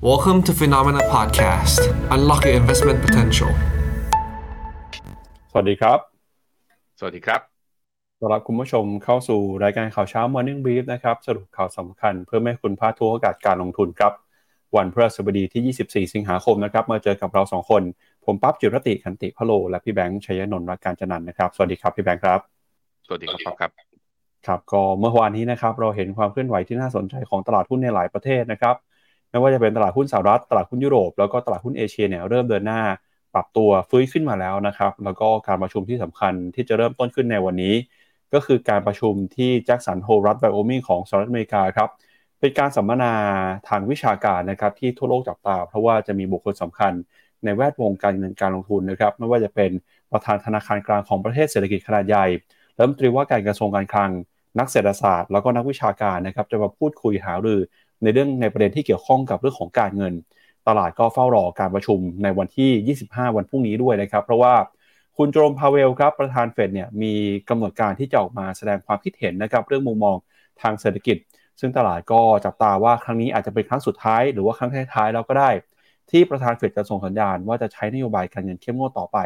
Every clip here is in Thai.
Welcome to Phenomena Podcast. Unlock your investment potential. สวัสดีครับ สวัสดีครับต้อนรับคุณผู้ชมเข้าสู่รายการข่าวเช้า Morning Brief นะครับ สรุปข่าวสำคัญเพื่อไม่ให้คุณพลาดทุกโอกาสการลงทุนครับ วันพฤหัสบดีที่ 24 สิงหาคมนะครับ มาเจอกับเราสองคน ผมปั๊บจิรติขันติพะโล และพี่แบงค์ชัยนนท์รักการจันนันท์นะครับ สวัสดีครับพี่แบงค์ครับ สวัสดีครับครับ ครับ ก็เมื่อวานนี้นะครับ เราเห็นความเคลื่อนไหวที่น่าสนใจของตลาดหุ้นในหลายประเทศนะครับ ไม่ว่าจะเป็นตลาดหุ้นสหรัฐตลาดหุ้นยุโรปแล้วก็ตลาดหุ้นเอเชียเนี่ยเริ่มเดินหน้าปรับตัวฟื้นขึ้นมาแล้วนะครับ แล้วก็การประชุมที่สำคัญที่จะเริ่มต้นขึ้นในวันนี้ ก็คือการประชุมที่แจ็คสันโฮรัฐไบโอมิงของสหรัฐอเมริกาครับเป็นการสัมมนาทางวิชาการนะครับที่ทั่วโลกจับตา เพราะว่าจะมีบุคคลสำคัญในแวดวงการเงินการลงทุนนะครับไม่ว่าจะเป็นประธานธนาคารกลางของประเทศเศรษฐกิจขนาดใหญ่รัฐมนตรีว่าการกระทรวงการคลัง นักเศรษฐศาสตร์ แล้วก็นักวิชาการนะครับจะมาพูดคุยหารือ ในเรื่องในประเด็นที่เกี่ยวข้องกับเรื่องของการเงิน ตลาดก็เฝ้ารอการประชุมในวันที่ 25 วันพรุ่งนี้ด้วยนะครับ เพราะว่าคุณโจมพาเวลครับประธานเฟดเนี่ยมีกำหนดการที่จะออกมาแสดงความคิดเห็นนะครับเรื่องมุมมองทางเศรษฐกิจ ซึ่งตลาดก็จับตาว่าครั้งนี้อาจจะเป็นครั้งสุดท้าย หรือว่าครั้งท้ายๆแล้วก็ได้ ที่ประธานเฟดจะส่งสัญญาณว่าจะใช้นโยบายการเงินเข้มงวดต่อไป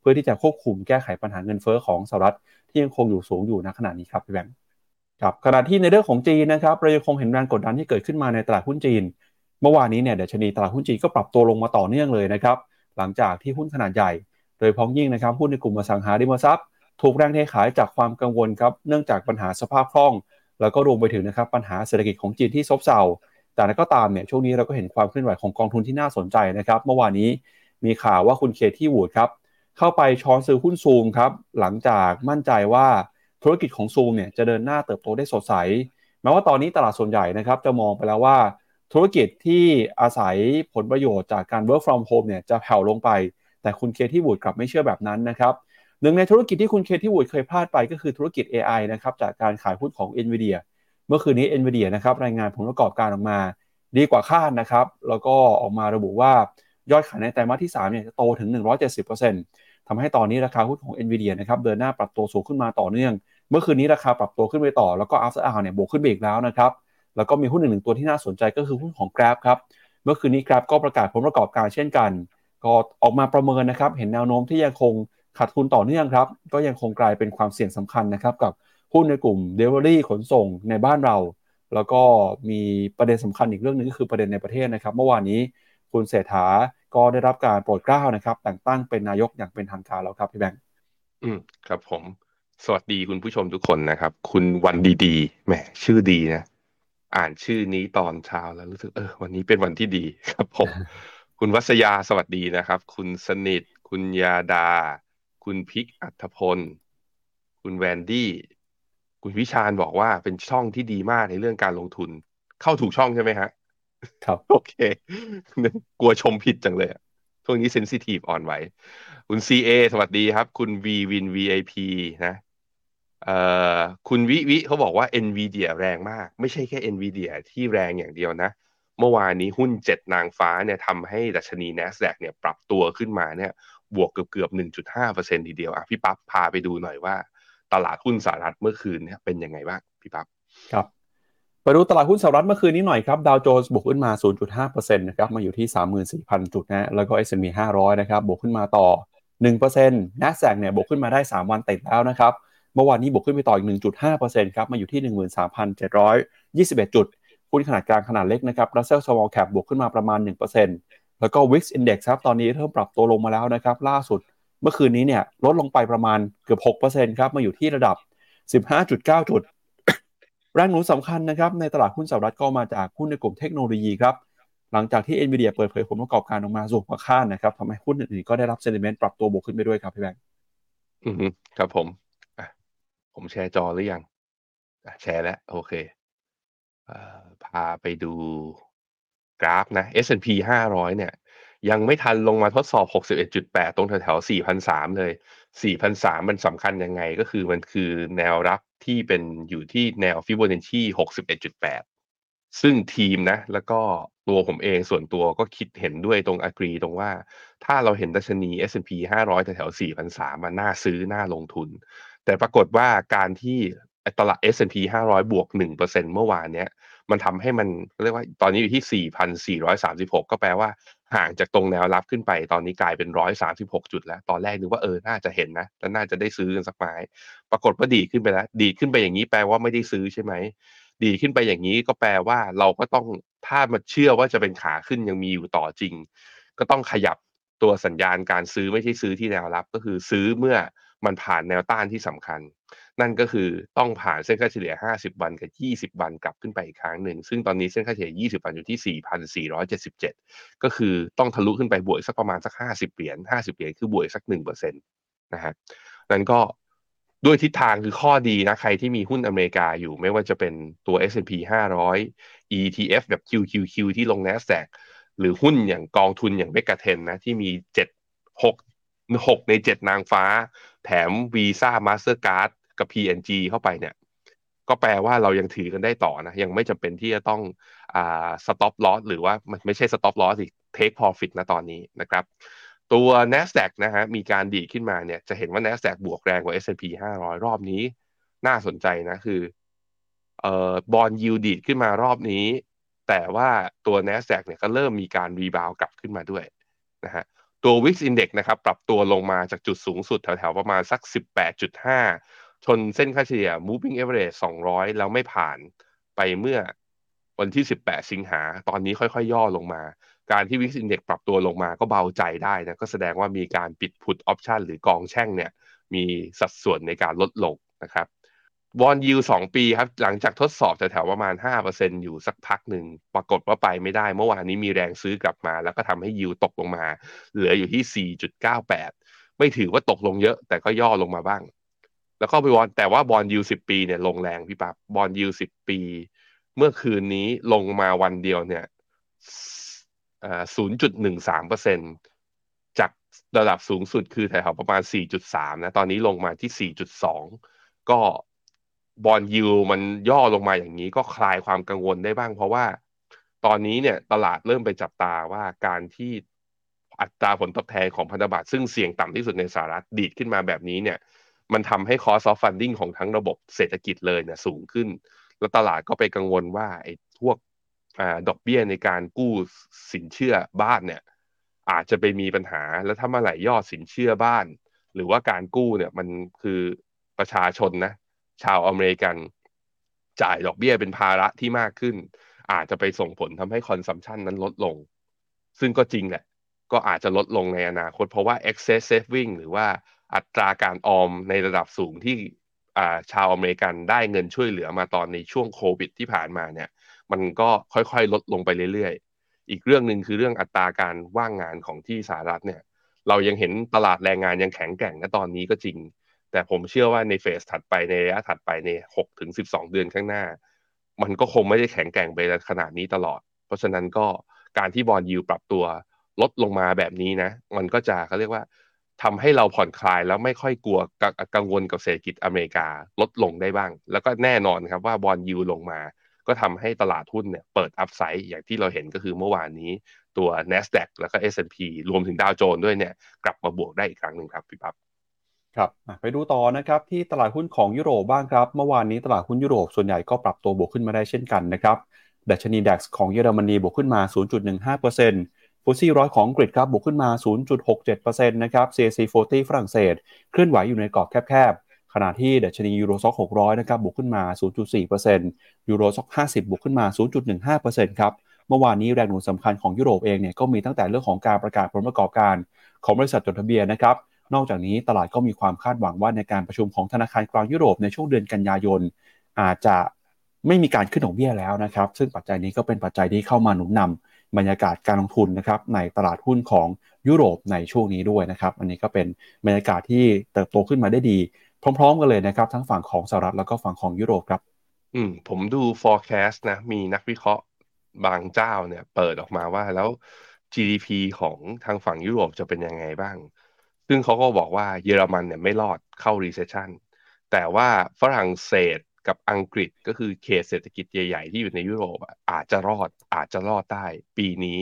เพื่อที่จะควบคุมแก้ไขปัญหาเงินเฟ้อของสหรัฐที่ยังคงอยู่สูงอยู่ณขณะนี้ครับพี่แบงค์ ครับขณะที่ในเรื่องของจีนนะครับเรายังคงเห็นแรงกดดันที่เกิดขึ้นมาในตลาดหุ้นจีน เมื่อวานนี้เนี่ยเดชนีตลาดหุ้นจีนก็ปรับตัวลงมาต่อเนื่องเลยนะครับหลังจากที่หุ้นขนาดใหญ่ โดยพ้องยิ่งนะครับหุ้นในกลุ่มอสังหาริมทรัพย์ ถูกแรงเทขายจากความกังวลครับเนื่องจากปัญหาสภาพคล่อง แล้วก็รวมไปถึงนะครับปัญหาเศรษฐกิจของจีนที่ซบเซาแต่ก็ตามเนี่ยช่วงนี้เราก็เห็นความเคลื่อนไหวของกองทุนที่น่าสนใจนะครับเมื่อวานนี้มีข่าวว่าคุณเคที่วูดครับเข้าไปช้อนซื้อหุ้นซูมครับหลังจากมั่นใจว่า ธุรกิจของซูมเนี่ยจะเดินหน้าเติบโตได้สดใส แม้ว่าตอนนี้ตลาดส่วนใหญ่นะครับจะมองไปแล้วว่า ธุรกิจที่อาศัยผลประโยชน์จากการ work from home เนี่ยจะแผ่วลงไป แต่คุณเคที่วูดกลับไม่เชื่อแบบนั้นนะครับหนึ่งในธุรกิจที่คุณเคที่วูดเคยพลาดไปก็คือธุรกิจ AI นะครับจากการขายหุ้นของ NVIDIA เมื่อคืนนี้ NVIDIA นะครับรายงานผลประกอบการออกมา ดีกว่าคาดนะครับ แล้วก็ออกมาระบุว่ายอดขายในไตรมาสที่3เนี่ยจะโตถึง 170% ทำให้ตอนนี้ราคาหุ้นของ NVIDIA นะครับเดินหน้าปรับตัวสูงขึ้นมาต่อเนื่อง เมื่อคืนนี้ราคาปรับตัวขึ้นไปต่อแล้วก็ after hour เนี่ยบวกขึ้นไปอีกแล้วนะครับแล้วก็มีหุ้นหนึ่งตัวที่น่าสนใจก็คือหุ้นของ Grab ครับเมื่อคืนนี้ Grab ก็ประกาศผลประกอบการเช่นกัน ก็ออกมาประเมินนะครับเห็นแนวโน้มที่ยังคงขาดทุนต่อเนื่องครับก็ยังคงกลายเป็นความเสี่ยงสำคัญนะครับกับหุ้นในกลุ่ม Delivery ขนส่งในบ้านเรา แล้วก็มีประเด็นสำคัญอีกเรื่องหนึงก็คือประเด็นในประเทศนะครับ เมื่อวานนี้ คุณเศรษฐาก็ได้รับการโปรดเกล้านะครับ แต่งตั้งเป็นนายกอย่างเป็นทางการแล้วครับพี่แบงค์อืมครับผม สวัสดีคุณผู้ชมทุกคนนะครับ คุณวันดีๆแหมชื่อดีนะ อ่านชื่อนี้ตอนเช้าแล้วรู้สึกเออวันนี้เป็นวันที่ดีครับผม คุณวัสยาสวัสดีนะครับ คุณสนิท คุณยาดา คุณพิกอัธพล คุณแวนดี้ คุณวิชาญบอกว่าเป็นช่องที่ดีมากในเรื่องการลงทุน เข้าถูกช่องใช่ไหมฮะ ครับโอเค กลัวชมผิดจังเลยอะช่วงนี้เซนซิทีฟอ่อนไหว คุณ CA สวัสดีครับ คุณ V Win VIP นะเอ่อคุณวิวิเขาบอกว่า NVIDIA แรงมาก ไม่ใช่แค่ NVIDIA ที่แรงอย่างเดียวนะ เมื่อวานนี้หุ้นเจ็ดนางฟ้าเนี่ยทำให้ดัชนี NASDAQ เนี่ยปรับตัวขึ้นมาเนี่ยบวกเกือบเกือบ1.5%ทีเดียวอะพี่ปั๊บพาไปดูหน่อยว่า ตลาดหุ้นสหรัฐเมื่อคืนเนี่ยเป็นยังไงบ้างพี่ปั๊บครับ ไปดูตลาดหุ้นสหรัฐเมื่อคืนนี้หน่อยครับ ดาวโจนส์บวกขึ้นมา 0.5%นะครับ มาอยู่ที่ 34,000 จุดนะ แล้วก็ S&P 500 นะครับ บวกขึ้นมาต่อ 1% NASDAQ เนี่ยบวกขึ้นมาได้ 3 วันติดแล้วนะครับ เมื่อวานนี้บวกขึ้นไปต่ออีก 1.5%ครับ มาอยู่ที่ 13,721 จุด หุ้นขนาดกลางขนาดเล็กนะครับ Russell Small Cap บวกขึ้นมาประมาณ 1%แล้วก็ Wix Index ครับ ตอนนี้เริ่มปรับตัวลงมาแล้วนะครับ ล่าสุด เมื่อคืนนี้เนี่ยลดลงไปประมาณเกือบ6%ครับ มาอยู่ที่ระดับ 15.9 จุด แรงหนุนสำคัญนะครับในตลาดหุ้นสหรัฐก็มาจากหุ้นในกลุ่มเทคโนโลยีครับหลังจากที่ NVIDIA เปิดเผยผลประกอบการออกมาสูงกว่าคาดนะครับทำให้หุ้นอื่นๆก็ได้รับเซนิเมนต์ปรับตัวบวกขึ้นไปด้วยครับพี่แบงค์อือฮึครับผมผมแชร์จอหรือยังแชร์แล้ว โอเคเออพาไปดูกราฟนะ S&P 500 เนี่ย ยังไม่ทันลงมาทดสอบ 61.8 ตรงแถวๆ4,003 เลย 4,003 มันสำคัญยังไงก็คือมันคือแนวรับ ที่เป็นอยู่ที่แนวฟิโบนัชชี61.8 ซึ่งทีมนะ แล้วก็ตัวผมเองส่วนตัวก็คิดเห็นด้วยตรงอกรีตรงว่า ถ้าเราเห็นดัชนี S&P 500 แถวๆ4,003มันน่าซื้อน่าลงทุน แต่ปรากฏว่าการที่ตลาด S&P 500 บวก 1%เมื่อวานเนี้ย มันทำให้มันเรียกว่าตอนนี้อยู่ที่ 4,436 ก็แปลว่า ห่างจากตรงแนวรับขึ้นไปตอนนี้กลายเป็น136จุดแล้ว ตอนแรกนึกว่าเออน่าจะเห็นนะแล้วน่าจะได้ซื้อกันสักไม้ ปรากฏว่าดีขึ้นไปแล้ว ดีขึ้นไปอย่างนี้แปลว่าไม่ได้ซื้อใช่ไหม ดีขึ้นไปอย่างนี้ก็แปลว่าเราก็ต้องถ้ามันเชื่อว่าจะเป็นขาขึ้นยังมีอยู่ต่อจริง ก็ต้องขยับตัวสัญญาณการซื้อไม่ใช่ซื้อที่แนวรับ ก็คือซื้อเมื่อมันผ่านแนวต้านที่สำคัญ นั่นก็คือต้องผ่านเส้นค่าเฉลี่ย 50 วันกับ 20 วันกลับขึ้นไปอีกครั้งหนึ่ง ซึ่งตอนนี้เส้นค่าเฉลี่ย 20 วันอยู่ที่ 4,477 ก็คือต้องทะลุขึ้นไปบวกสักประมาณสัก 50 เหรียญ 50 เหรียญคือบวกสัก1%นะฮะนั้นก็ด้วยทิศทางคือข้อดีนะ ใครที่มีหุ้นอเมริกาอยู่ไม่ว่าจะเป็นตัว S&P 500 ETF แบบ QQQ ที่ลง NASDAQ หรือหุ้นอย่างกองทุนอย่าง Mega Ten นะ ที่มีเจ็ดหกหกในเจ็ดนางฟ้า แถม Visa Master กับ P&G เข้าไปเนี่ย ก็แปลว่าเรายังถือกันได้ต่อนะ ยังไม่จำเป็นที่จะต้องอ่า stop loss หรือว่ามันไม่ใช่ stop loss สิ take profit นะตอนนี้นะครับ ตัว NASDAQ นะฮะมีการดีขึ้นมาเนี่ยจะเห็นว่า NASDAQ บวกแรงกว่า S&P 500 รอบนี้ น่าสนใจนะคือเอ่อบอลยูดีดขึ้นมารอบนี้ แต่ว่าตัว NASDAQ เนี่ยก็เริ่มมีการรีบาวกลับขึ้นมาด้วยนะฮะตัว Wix Index นะครับปรับตัวลงมาจากจุดสูงสุดแถวๆประมาณสัก 18.5 ชนเส้นค่าเฉลี่ย moving average 200 แล้วไม่ผ่านไปเมื่อวันที่ 18 สิงหา ตอนนี้ค่อยๆ ย่อลงมา การที่ Wix Index ปรับตัวลงมาก็เบาใจได้นะ ก็แสดงว่ามีการปิด put option หรือกองแช่งเนี่ย มีสัดส่วนในการลดลงนะครับ bond yield สองปีครับ หลังจากทดสอบแถวๆประมาณ 5%อยู่สักพักหนึ่ง ปรากฏว่าไปไม่ได้ เมื่อวานนี้มีแรงซื้อกลับมา แล้วก็ทำให้ยูตกลงมา เหลืออยู่ที่ 4.98 ไม่ถือว่าตกลงเยอะ แต่ก็ย่อลงมาบ้าง แล้วก็ไป bond แต่ว่า bond yield สิบปีเนี่ยลงแรงพี่ปับ bond yield สิบปี เมื่อคืนนี้ลงมาวันเดียวเนี่ยศูนย์จุดหนึ่งสามเปอร์เซ็นจากระดับสูงสุดคือแถวๆประมาณ 4.3 นะ ตอนนี้ลงมาที่ 4.2 ก็บอลยูมันย่อลงมาอย่างนี้ก็คลายความกังวลได้บ้าง เพราะว่าตอนนี้เนี่ยตลาดเริ่มไปจับตาว่าการที่อัตราผลตอบแทนของพันธบัตรซึ่งเสี่ยงต่ำที่สุดในสหรัฐดีดขึ้นมาแบบนี้เนี่ย มันทำให้ cost of funding ของทั้งระบบเศรษฐกิจเลยเนี่ยสูงขึ้น แล้วตลาดก็ไปกังวลว่าไอ้พวกอดอกเบี้ยในการกู้สินเชื่อบ้านเนี่ยอาจจะไปมีปัญหาแล้วถ้าเมื่อไหร่ยอดสินเชื่อบ้าน หรือว่าการกู้เนี่ยมันคือประชาชนนะชาวอเมริกันจ่ายดอกเบี้ยเป็นภาระที่มากขึ้น อาจจะไปส่งผลทำให้ consumption นั้นลดลง ซึ่งก็จริงแหละ ก็อาจจะลดลงในอนาคตเพราะว่า excess saving หรือว่า อัตราการออมในระดับสูงที่ชาวอเมริกันได้เงินช่วยเหลือมาตอนในช่วงโควิดที่ผ่านมาเนี่ย มันก็ค่อยๆ ลดลงไปเรื่อยๆ อีกเรื่องหนึ่งคือเรื่องอัตราการว่างงานของที่สหรัฐเนี่ย เรายังเห็นตลาดแรงงานยังแข็งแกร่งนะตอนนี้ก็จริง แต่ผมเชื่อว่าในเฟสถัดไปในระยะถัดไปในหกถึงสิบสองเดือนข้างหน้า มันก็คงไม่ได้แข็งแกร่งไปขนาดนี้ตลอด เพราะฉะนั้นก็การที่บอลยูปรับตัวลดลงมาแบบนี้นะ มันก็จะเขาเรียกว่า ทำให้เราผ่อนคลายแล้วไม่ค่อยกลัวกังวลกับเศรษฐกิจอเมริกาลดลงได้บ้าง แล้วก็แน่นอนครับว่าบอลยูลงมา ก็ทำให้ตลาดหุ้นเนี่ยเปิดอัพไซด์อย่างที่เราเห็นก็คือเมื่อวานนี้ตัว NASDAQ แล้วก็ S&P รวมถึงดาวโจนส์ด้วยเนี่ยกลับมาบวกได้อีกครั้งหนึ่งครับพี่ปั๊บครับไปดูต่อนะครับที่ตลาดหุ้นของยุโรปบ้างครับ เมื่อวานนี้ตลาดหุ้นยุโรปส่วนใหญ่ก็ปรับตัวบวกขึ้นมาได้เช่นกันนะครับดัชนีดัคของเยอรมนีบวกขึ้นมา 0.15% ฟุตซี่ร้อยของอังกฤษครับบวกขึ้นมา 0.67%นะครับ CAC 40 ฝรั่งเศส เคลื่อนไหวอยู่ในกรอบแคบๆ ขณะที่ดัชนียูโรซ็อก600 นะครับบวกขึ้นมา 0.4%ยูโรซ็อก50 บวกขึ้นมา 0.15%ครับเมื่อวานนี้แรงหนุนสำคัญของยุโรปเองเนี่ยก็มีตั้งแต่เรื่องของการประกาศผลประกอบการของบริษัทจดทะเบียนนะครับนอกจากนี้ตลาดก็มีความคาดหวังว่าในการประชุมของธนาคารกลางยุโรปในช่วงเดือนกันยายน อาจจะไม่มีการขึ้นดอกเบี้ยแล้วนะครับ ซึ่งปัจจัยนี้ก็เป็นปัจจัยที่เข้ามาหนุนนำ บรรยากาศการลงทุนนะครับในตลาดหุ้นของยุโรปในช่วงนี้ด้วยนะครับอันนี้ก็เป็นบรรยากาศที่เติบโตขึ้นมาได้ดี พร้อม ๆ กันเลยนะครับ ทั้งฝั่งของสหรัฐแล้วก็ฝั่งของยุโรปครับ อืมผมดู forecast นะ มีนักวิเคราะห์บางเจ้าเนี่ย เปิดออกมาว่าแล้ว GDP ของทางฝั่งยุโรปจะเป็นยังไงบ้าง ซึ่งเขาก็บอกว่าเยอรมันเนี่ยไม่รอดเข้า recession แต่ว่าฝรั่งเศส กับอังกฤษก็คือเขตเศรษฐกิจใหญ่ๆ ที่อยู่ในยุโรปอาจจะรอดอาจจะรอดได้ปีนี้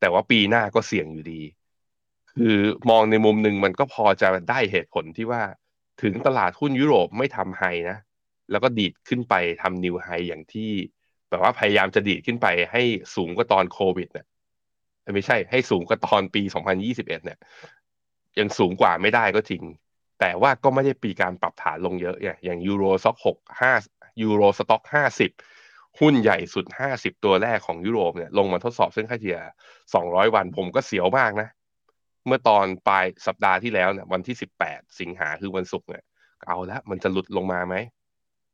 แต่ว่าปีหน้าก็เสี่ยงอยู่ดี คือมองในมุมหนึ่งมันก็พอจะได้เหตุผลที่ว่าถึงตลาดหุ้นยุโรปไม่ทำไฮนะ แล้วก็ดีดขึ้นไปทำนิวไฮอย่างที่แบบว่าพยายามจะดีดขึ้นไปให้สูงกว่าตอนโควิดเนี่ยไม่ใช่ให้สูงกว่าตอนปี 2021 เนี่ยยังสูงกว่าไม่ได้ก็จริง แต่ว่าก็ไม่ได้ปีการปรับฐานลงเยอะ อย่าง Euro Stoxx หกห้า Euro Stoxx ห้าสิบหุ้นใหญ่สุด 50 ตัวแรกของยุโรปเนี่ยลงมาทดสอบเส้นค่าเฉลี่ย 200 วันผมก็เสียวมากนะ เมื่อตอนปลายสัปดาห์ที่แล้วเนี่ยวันที่ 18 สิงหาคือวันศุกร์เนี่ยเอาละมันจะหลุดลงมาไหม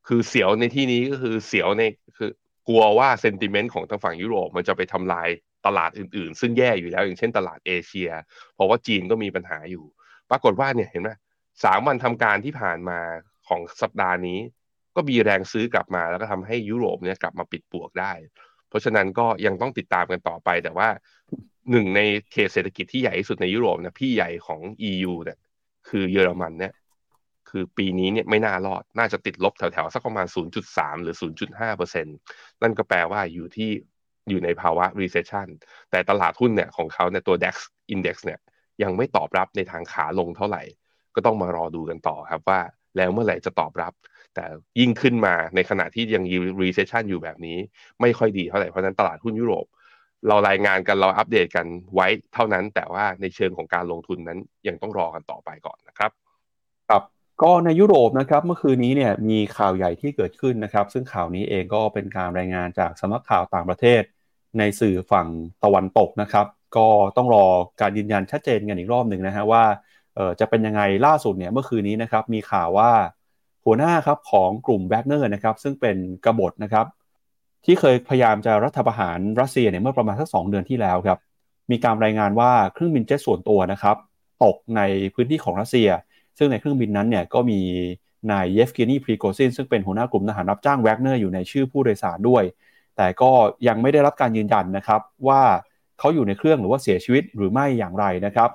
คือเสียวในที่นี้ก็คือเสียวในคือกลัวว่า sentiment ของทางฝั่งยุโรปมันจะไปทำลายตลาดอื่นๆ ซึ่งแย่อยู่แล้วอย่างเช่นตลาดเอเชีย เพราะว่าจีนก็มีปัญหาอยู่ ปรากฏว่าเนี่ยเห็นไหม สามวันทำการที่ผ่านมาของสัปดาห์นี้ ก็มีแรงซื้อกลับมา แล้วก็ทำให้ยุโรปเนี่ยกลับมาปิดปวกได้ เพราะฉะนั้นก็ยังต้องติดตามกันต่อไป แต่ว่าหนึ่งในเขตเศรษฐกิจที่ใหญ่ที่สุดในยุโรปนะพี่ใหญ่ของ EU เนี่ยคือเยอรมันเนี่ยคือปีนี้เนี่ยไม่น่ารอด น่าจะติดลบแถวๆ สักประมาณ 0.3 หรือ 0.5เปอร์เซ็นนั่นก็แปลว่าอยู่ที่อยู่ในภาวะ recession แต่ตลาดหุ้นเนี่ยของเขาเนี่ยตัว DAX index เนี่ยยังไม่ตอบรับในทางขาลงเท่าไหร่ ก็ต้องมารอดูกันต่อครับว่าแล้วเมื่อไหร่จะตอบรับ แต่ยิ่งขึ้นมาในขณะที่ยัง recession อยู่แบบนี้ ไม่ค่อยดีเท่าไหร่เพราะนั้นตลาดหุ้นยุโรป เรารายงานกันเราอัปเดตกันไว้เท่านั้น แต่ว่าในเชิงของการลงทุนนั้นยังต้องรอกันต่อไปก่อนนะครับครับก็ในยุโรปนะครับเมื่อคืนนี้เนี่ยมีข่าวใหญ่ที่เกิดขึ้นนะครับ ซึ่งข่าวนี้เองก็เป็นการรายงานจากสำนักข่าวต่างประเทศ ในสื่อฝั่งตะวันตกนะครับ ก็ต้องรอการยืนยันชัดเจนกันอีกรอบหนึ่งนะฮะว่า จะเป็นยังไงล่าสุดเนี่ยเมื่อคืนนี้นะครับมีข่าวว่าหัวหน้าครับของกลุ่มแบกเนอร์นะครับซึ่งเป็นกบฏนะครับ ที่เคยพยายามจะรัฐประหารรัสเซียเนี่ยเมื่อประมาณสักสเดือนที่แล้วครับมีการรายงานว่าเครื่องบินเจ็ตส่วนตัวนะครับตกในพื้นที่ของรัสเซีย ซึ่งในเครื่องบินนั้นเนี่ยก็มีนายเยฟเกนีพริโกซินซึ่งเป็นหัวหน้ากลุ่มทหารรับจ้างแวกเนอร์อยู่ในชื่อผู้โดยสารด้วย แต่ก็ยังไม่ได้รับการยืนยันนะครับว่าเขาอยู่ในเครื่องหรือว่าเสียชีวิตหรือไม่อย่างไรนะครับ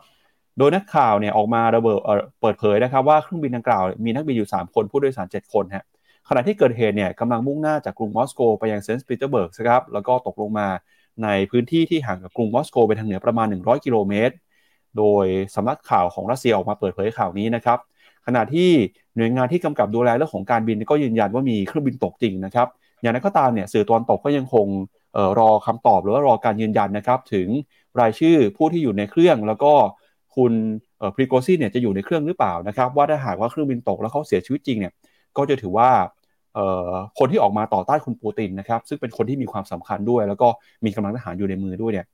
โดยนักข่าวเนี่ยออกมาระเบิดเปิดเผยนะครับว่าเครื่องบินดังกล่าวมีนักบินอยู่ 3 คนผู้โดยสาร 7 คนฮะขณะที่เกิดเหตุเนี่ยกำลังมุ่งหน้าจากกรุงมอสโกไปยังเซนต์ปีเตอร์เบิร์กครับแล้วก็ตกลงมาในพื้นที่ที่ห่างจากกรุงมอสโกไปทางเหนือประมาณ 100 กิโลเมตร โดยสำนักข่าวของรัสเซียออกมาเปิดเผยข่าวนี้นะครับขณะที่หน่วยงานที่กำกับดูแลเรื่องของการบินก็ยืนยันว่ามีเครื่องบินตกจริงนะครับอย่างไรก็ตามเนี่ยสื่อตอนตกก็ยังคงออรอคำตอบหรือว่ารอการยืนยันนะครับถึงรายชื่อผู้ที่อยู่ในเครื่องแล้วก็ คุณพรีโกซีเนี่ยจะอยู่ในเครื่องหรือเปล่านะครับ ว่าถ้าหากว่าเครื่องบินตกแล้วเขาเสียชีวิตจริงเนี่ยก็จะถือว่าคนที่ออกมาต่อต้านคุณปูตินนะครับ ซึ่งเป็นคนที่มีความสำคัญด้วย แล้วก็มีกำลังทหารอยู่ในมือด้วยเนี่ย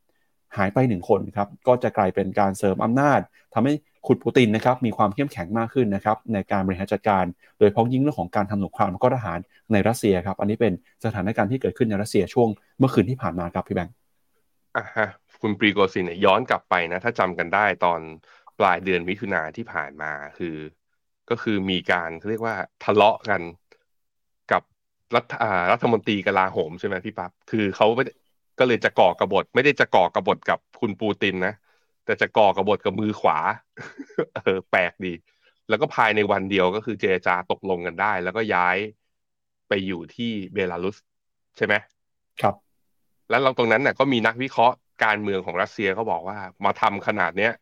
หายไปหนึ่งคนครับก็จะกลายเป็นการเสริมอำนาจทำให้คุณปูตินนะครับมีความเข้มแข็งมากขึ้นนะครับในการบริหารจัดการ โดยพ้องยิ่งเรื่องของการทำสงครามก็ทหารในรัสเซียครับ อันนี้เป็นสถานการณ์ที่เกิดขึ้นในรัสเซียช่วงเมื่อคืนที่ผ่านมาครับพี่แบงค์อะฮะ คุณปรีโกซินเนี่ยย้อนกลับไปนะ ถ้าจำกันได้ตอนปลายเดือนมิถุนาที่ผ่านมาคือ ก็คือมีการเรียกว่าทะเลาะกันกับรัฐรัฐมนตรีกลาโหมใช่ไหมพี่ปั๊บคือเขาไม่ก็เลยจะก่อกระบฏไม่ได้จะก่อกระบฏกับคุณปูตินนะ แต่จะก่อกระบฏกับมือขวา เออแปลกดี แล้วก็ภายในวันเดียวก็คือเจรจาตกลงกันได้ แล้วก็ย้ายไปอยู่ที่เบลารุส ใช่ไหมครับ แล้วเราตรงนั้นน่ะก็มีนักวิเคราะห์ การเมืองของรัสเซียก็บอกว่า มาทำขนาดเนี้ย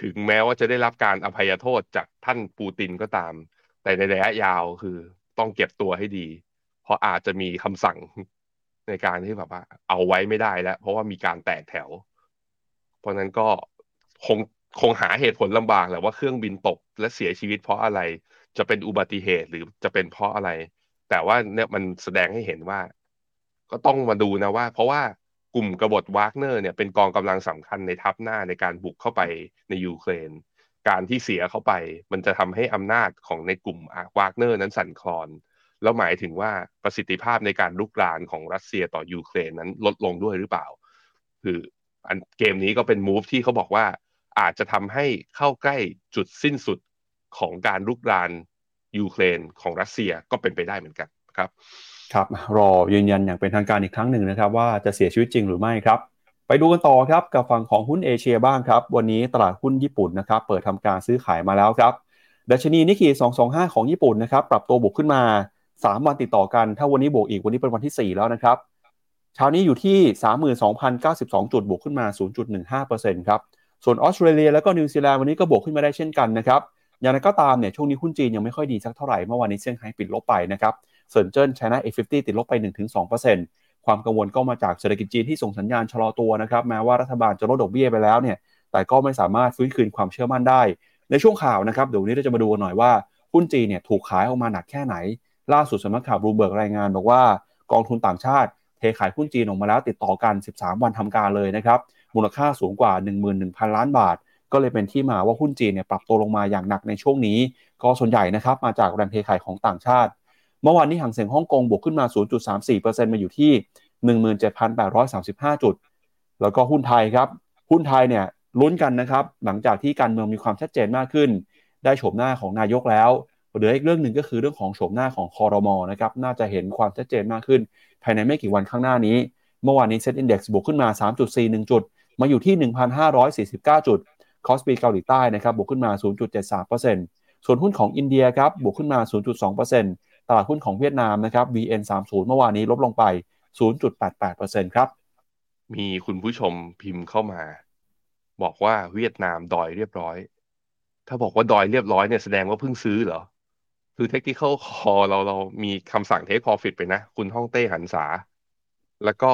ถึงแม้ว่าจะได้รับการอภัยโทษจากท่านปูตินก็ตาม แต่ในระยะยาวคือต้องเก็บตัวให้ดี เพราะอาจจะมีคำสั่งในการที่แบบว่า เอาไว้ไม่ได้แล้ว เพราะว่ามีการแตกแถว เพราะนั้นก็คงคงหาเหตุผลลำบากแหละว่าเครื่องบินตกและเสียชีวิตเพราะอะไรจะเป็นอุบัติเหตุหรือจะเป็นเพราะอะไร แต่ว่าเนี่ยมันแสดงให้เห็นว่า ก็ต้องมาดูนะว่า เพราะว่า กลุ่มกบฏวากเนอร์เนี่ยเป็นกองกำลังสำคัญในทัพหน้าในการบุกเข้าไปในยูเครน การที่เสียเข้าไป มันจะทำให้อำนาจของในกลุ่มวากเนอร์นั้นสั่นคลอน แล้วหมายถึงว่าประสิทธิภาพในการลุกรานของรัสเซียต่อยูเครนนั้นลดลงด้วยหรือเปล่า คืออันเกมนี้ก็เป็น move ที่เขาบอกว่าอาจจะทำให้เข้าใกล้จุดสิ้นสุดของการลุกรานยูเครนของรัสเซียก็เป็นไปได้เหมือนกันครับ ครับรอยืนยันอย่างเป็นทางการอีกครั้งหนึ่งนะครับว่าจะเสียชีวิตจริงหรือไม่ครับ ไปดูกันต่อครับกับฝั่งของหุ้นเอเชียบ้างครับ วันนี้ตลาดหุ้นญี่ปุ่นนะครับเปิดทำการซื้อขายมาแล้วครับดัชนีนิกเกอิ225 ของญี่ปุ่นนะครับปรับตัวบวกขึ้นมา 3 วันติดต่อกัน ถ้าวันนี้บวกอีกวันนี้เป็นวันที่ 4 แล้วนะครับเช้านี้อยู่ที่ 32,092 จุดบวกขึ้นมา 0.15%ครับส่วนออสเตรเลียแล้วก็นิวซีแลนด์วันนี้ก็บวกขึ้นมาได้เช่นกันนะครับอย่างไรก็ตามเนี่ยช่วงนี้หุ้นจีนยังไม่ค่อยดีสักเท่าไหร่เมื่อวานนี้เซี่ยงไฮ้ปิดลบไปนะครับ เซินเจิ้น China A50 ติดลบไป 1-2%ความกังวลก็มาจากเศรษฐกิจจีนที่ส่งสัญญาณชะลอตัวนะครับแม้ว่ารัฐบาลจะลดดอกเบี้ยไปแล้วเนี่ยแต่ก็ไม่สามารถฟื้นคืนความเชื่อมั่นได้ ในช่วงข่าวนะครับเดี๋ยวนี้เราจะมาดูกันหน่อยว่าหุ้นจีนเนี่ยถูกขายออกมาหนักแค่ไหน ล่าสุดสำนักข่าวบลูมเบิร์กรายงานบอกว่ากองทุนต่างชาติเทขายหุ้นจีนออกมาแล้วติดต่อกัน 13 วันทำการเลยนะครับมูลค่าสูงกว่า 11,000 ล้านบาท ก็เลยเป็นที่มาว่าหุ้นจีนเนี่ยปรับตัวลงมาอย่างหนักในช่วงนี้ ก็ส่วนใหญ่นะครับมาจากแรงเทขายของต่างชาติ เมื่อวานนี้หางเสียงฮ่องกงบวกขึ้นมา 0.34%มาอยู่ที่ 17,835 จุด แล้วก็หุ้นไทยครับ หุ้นไทยเนี่ยลุ้นกันนะครับ หลังจากที่การเมืองมีความชัดเจนมากขึ้น ได้โฉมหน้าของนายกแล้วเหลืออีกเรื่องหนึ่งก็คือเรื่องของโฉมหน้าของคอรมอนะครับ น่าจะเห็นความชัดเจนมากขึ้น ภายในไม่กี่วันข้างหน้านี้ เมื่อวานนี้ SET Index บวกขึ้นมา 3.41 จุด มาอยู่ที่ 1,549 จุด คอสปีเกาหลีใต้นะครับ บวกขึ้นมา 0.73%ส่วนหุ้นของอินเดียครับ บวกขึ้นมา 0.2% ตลาดหุ้นของเวียดนามนะครับ VN30 เมื่อวานนี้ลดลงไป 0.88%ครับ มีคุณผู้ชมพิมพ์เข้ามา บอกว่าเวียดนามดอยเรียบร้อย ถ้าบอกว่าดอยเรียบร้อยเนี่ยแสดงว่าเพิ่งซื้อเหรอ คือ technical call เราเรามีคำสั่ง take profit ไปนะ คุณฮ่องเต้หันษา แล้วก็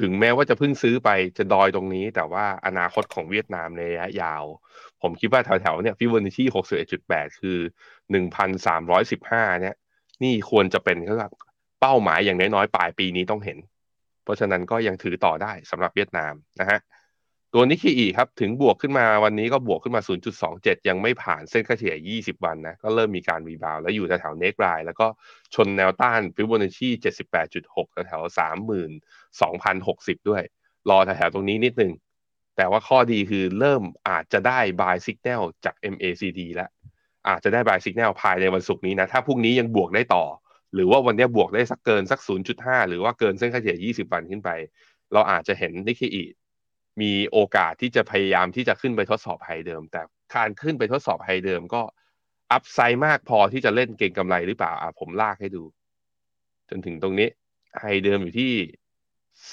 ถึงแม้ว่าจะเพิ่งซื้อไปจะดอยตรงนี้ แต่ว่าอนาคตของเวียดนามในระยะยาว ผมคิดว่าแถวๆเนี่ยฟิวเนชี่หกสิบเอ็ดจุดแปดคือหนึ่งพันสามร้อยสิบห้าเนี่ย นี่ควรจะเป็นเขาเป้าหมายอย่างน้อยๆปลายปีนี้ต้องเห็น เพราะฉะนั้นก็ยังถือต่อได้สำหรับเวียดนามนะฮะตัวนิกเกอีครับถึงบวกขึ้นมาวันนี้ก็บวกขึ้นมา 0.27 ยังไม่ผ่านเส้นค่าเฉลี่ย 20 วันนะก็เริ่มมีการ rebound แล้วอยู่แถวๆ neckline แล้วก็ชนแนวต้านฟิวโบนัชชี78.6 แถวๆ32,060 ด้วย รอแถวๆตรงนี้นิดนึงแต่ว่าข้อดีคือเริ่มอาจจะได้ buy signal จาก MACD แล้ว อาจจะได้ buy signal ภายในวันศุกร์นี้นะถ้าพรุ่งนี้ยังบวกได้ต่อ หรือว่าวันนี้บวกได้สักเกินสัก 0.5 หรือว่าเกินเส้นค่าเฉลี่ย 20 วันขึ้นไป เราอาจจะเห็นนิกเกอิมีโอกาสที่จะพยายามที่จะขึ้นไปทดสอบ high เดิม แต่การขึ้นไปทดสอบ high เดิมก็ upside มากพอที่จะเล่นเก่งกำไรหรือเปล่าอะผมลากให้ดู จนถึงตรงนี้ high เดิมอยู่ที่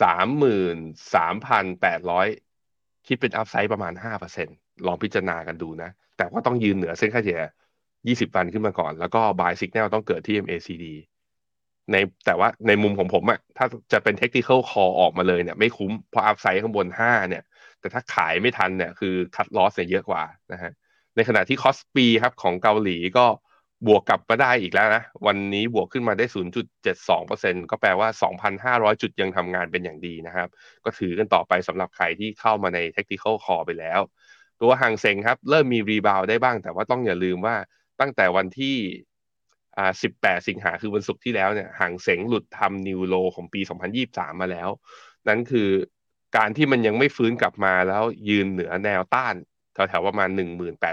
สามหมื่นสามพันแปดร้อยคิดเป็น upside ประมาณห้าเปอร์เซ็นลองพิจารณากันดูนะ แต่ว่าต้องยืนเหนือเส้นค่าเฉลี่ย ยี่สิบวันขึ้นมาก่อน แล้วก็ buy signal ต้องเกิดที่ MACD ในแต่ว่าในมุมของผมอะถ้าจะเป็น technical call ออกมาเลยเนี่ย ไม่คุ้มเพราะ upside ข้างบนห้าเนี่ย แต่ถ้าขายไม่ทันเนี่ยคือ cut loss เนี่ยเยอะกว่านะฮะในขณะที่คอสปีครับของเกาหลีก็บวกกลับมาได้อีกแล้วนะ วันนี้บวกขึ้นมาได้ 0.72%ก็แปลว่า 2,500 จุดยังทำงานเป็นอย่างดีนะครับ ก็ถือกันต่อไปสำหรับใครที่เข้ามาใน technical call ไปแล้ว ตัวฮั่งเส็งครับ เริ่มมี rebound ได้บ้าง แต่ว่าต้องอย่าลืมว่า ตั้งแต่วันที่อ่า18 สิงหาคือวันศุกร์ที่แล้วเนี่ยฮั่งเส็งหลุดทำ new low ของปี 2023 มาแล้ว นั่นคือการที่มันยังไม่ฟื้นกลับมาแล้วยืนเหนือแนวต้านแถวๆประมาณ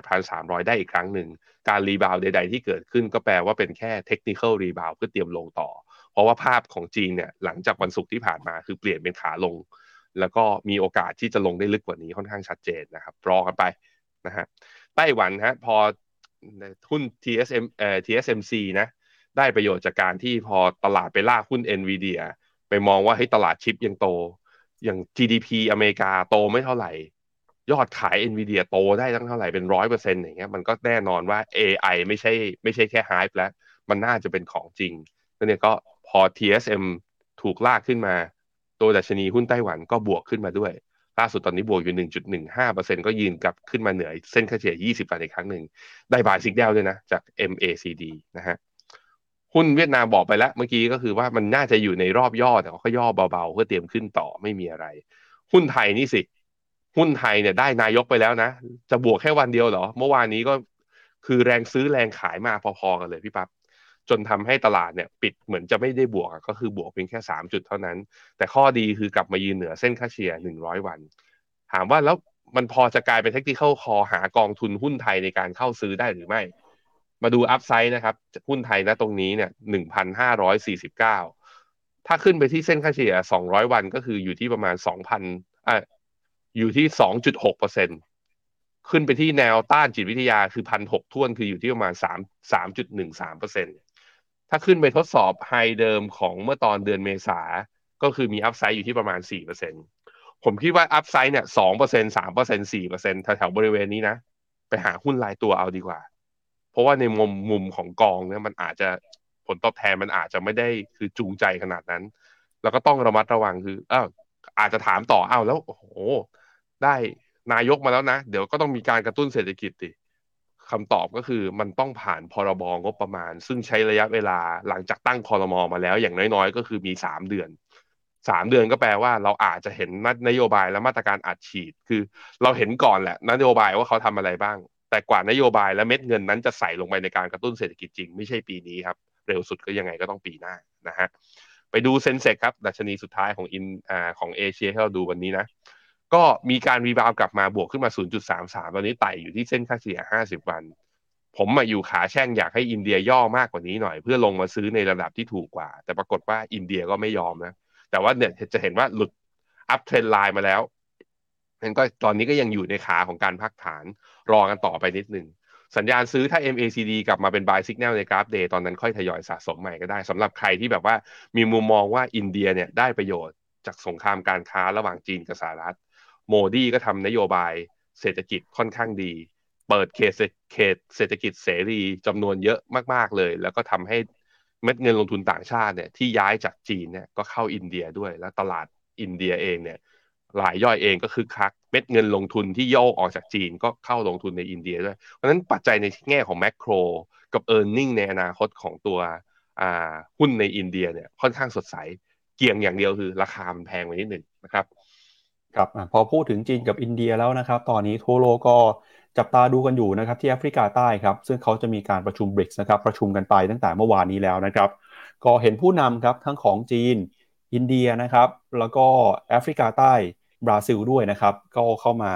18,300 ได้อีกครั้งหนึ่ง การ rebound ใด ๆ ที่เกิดขึ้นก็แปลว่าเป็นแค่ technical rebound เพื่อเตรียมลงต่อ เพราะว่าภาพของจีนเนี่ยหลังจากวันศุกร์ที่ผ่านมาคือเปลี่ยนเป็นขาลง แล้วก็มีโอกาสที่จะลงได้ลึกกว่านี้ค่อนข้างชัดเจนนะครับ รอกันไปนะฮะไต้หวันฮะพอ หุ้น TSM เอ่อ TSMC นะได้ประโยชน์จากการที่พอตลาดไปล่าหุ้น NVIDIA ไปมองว่าให้ตลาดชิปยังโต อย่าง GDP อเมริกาโตไม่เท่าไหร่ ยอดขาย NVIDIA โตได้ตั้งเท่าไหร่เป็นร้อยเปอร์เซ็นต์อย่างเงี้ยมันก็แน่นอนว่า AI ไม่ใช่ไม่ใช่แค่ไฮป์แล้ว มันน่าจะเป็นของจริงแล้วเนี่ยก็พอ TSM ถูกลากขึ้นมา ตัวดัชนีหุ้นไต้หวันก็บวกขึ้นมาด้วย ล่าสุดตอนนี้บวกอยู่ 1.15%ก็ยืนกลับขึ้นมาเหนือเส้นค่าเฉลี่ย 20วันอีกครั้งหนึ่ง ได้บายซิกแนลด้วยนะ จาก MACD นะฮะ หุ้นเวียดนามบอกไปแล้ว เมื่อกี้ก็คือว่ามันน่าจะอยู่ในรอบย่อ แต่ก็ย่อเบาๆ เพื่อเตรียมขึ้นต่อไม่มีอะไร หุ้นไทยนี่สิ หุ้นไทยเนี่ยได้นายกไปแล้วนะ จะบวกแค่วันเดียวเหรอ เมื่อวานนี้ก็คือแรงซื้อแรงขายมาพอๆกันเลยพี่ปับ๊บ จนทำให้ตลาดเนี่ยปิดเหมือนจะไม่ได้บวกก็คือบวกเพียงแค่สามจุดเท่านั้น แต่ข้อดีคือกลับมายืนเหนือเส้นค่าเฉลี่ยหนึ่งร้อยวัน ถามว่าแล้วมันพอจะกลายเป็นเทคนิคคอหากองทุนหุ้นไทยในการเข้าซื้อได้หรือไม่ มาดูอัพไซด์นะครับ หุ้นไทยนะตรงนี้เนี่ยหนึ่งพันห้าร้อยสี่สิบเก้าถ้าขึ้นไปที่เส้นค่าเฉลี่ยสองร้อยวันก็คืออยู่ที่ประมาณสองพันอะอยู่ที่สองจุดหกเปอร์เซ็นขึ้นไปที่แนวต้านจิตวิทยาคือพันหกท่วนคืออยู่ที่ประมาณสามสามจุดหนึ่งสามเปอร์เซ็นต์ ถ้าขึ้นไปทดสอบ high เดิมของเมื่อตอนเดือนเมษา ก็คือมี upside อยู่ที่ประมาณสี่เปอร์เซ็นต์ผมคิดว่า upside เนี่ยสองเปอร์เซ็นต์สามเปอร์เซ็นต์สี่เปอร์เซ็นต์แถวๆบริเวณนี้นะ ไปหาหุ้นรายตัวเอาดีกว่า เพราะว่าในมุมมุมของกองเนี่ยมันอาจจะผลตอบแทนมันอาจจะไม่ได้คือจูงใจขนาดนั้น แล้วก็ต้องระมัดระวังคืออ้าวอาจจะถามต่ออ้าวแล้วโอ้โหได้นายกมาแล้วนะ เดี๋ยวก็ต้องมีการกระตุ้นเศรษฐกิจดิ คำตอบก็คือมันต้องผ่านพรบงบประมาณ ซึ่งใช้ระยะเวลาหลังจากตั้งคอรมอมาแล้ว อย่างน้อยๆ ก็คือมีสามเดือนสามเดือนก็แปลว่าเราอาจจะเห็นนโยบายและมาตรการอัดฉีด คือเราเห็นก่อนแหละนโยบายว่าเขาทำอะไรบ้าง แต่กว่านโยบายและเม็ดเงินนั้นจะใส่ลงไปในการกระตุ้นเศรษฐกิจจริง ไม่ใช่ปีนี้ครับ เร็วสุดก็ยังไงก็ต้องปีหน้านะฮะไปดูเซนเซกครับ ดัชนีสุดท้ายของอินอ่าของเอเชียที่เราดูวันนี้นะ ก็มีการ rebound กลับมาบวกขึ้นมา 0.33 ตอนนี้ไต่อยู่ที่เส้นค่าเฉลี่ย 50 วัน ผมมาอยู่ขาแช่งอยากให้อินเดียย่อมากกว่านี้หน่อย เพื่อลงมาซื้อในระดับที่ถูกกว่า แต่ปรากฏว่าอินเดียก็ไม่ยอมนะ แต่ว่าเนี่ยจะเห็นว่าหลุด uptrend line มาแล้วมันก็ตอนนี้ก็ยังอยู่ในขาของการพักฐานรอกันต่อไปนิดนึงสัญญาณซื้อถ้า MACD กลับมาเป็น buy signal ในกราฟ day ตอนนั้นค่อยทยอยสะสมใหม่ก็ได้สำหรับใครที่แบบว่ามีมุมมองว่าอินเดียเนี่ยได้ประโยชน์จากสงครามการค้าระหว่างจีนกับสหรัฐ โมดีก็ทำนโยบายเศรษฐกิจค่อนข้างดี เปิดเขตเขตเศรษฐกิจเสรีจำนวนเยอะมาก ๆ เลย แล้วก็ทำให้เม็ดเงินลงทุนต่างชาติเนี่ยที่ย้ายจากจีนเนี่ยก็เข้าอินเดียด้วย แล้วตลาดอินเดียเองเนี่ยรายย่อยเองก็คือคักเม็ดเงินลงทุนที่โยกออกจากจีนก็เข้าลงทุนในอินเดียด้วย เพราะฉะนั้นปัจจัยในแง่ของแมกโรกับเออร์เน็งในอนาคตของตัวหุ้นในอินเดียเนี่ยค่อนข้างสดใส เกี่ยงอย่างเดียวคือราคามันแพงไปนิดหนึ่งนะครับ ครับพอพูดถึงจีนกับอินเดียแล้วนะครับ ตอนนี้ทั่วโลกก็จับตาดูกันอยู่นะครับที่แอฟริกาใต้ครับ ซึ่งเขาจะมีการประชุมบริกส์นะครับ ประชุมกันไปตั้งแต่เมื่อวานนี้แล้วนะครับ ก็เห็นผู้นำครับทั้งของจีน อินเดียนะครับ แล้วก็แอฟริกาใต้บราซิลด้วยนะครับ ก็เข้ามา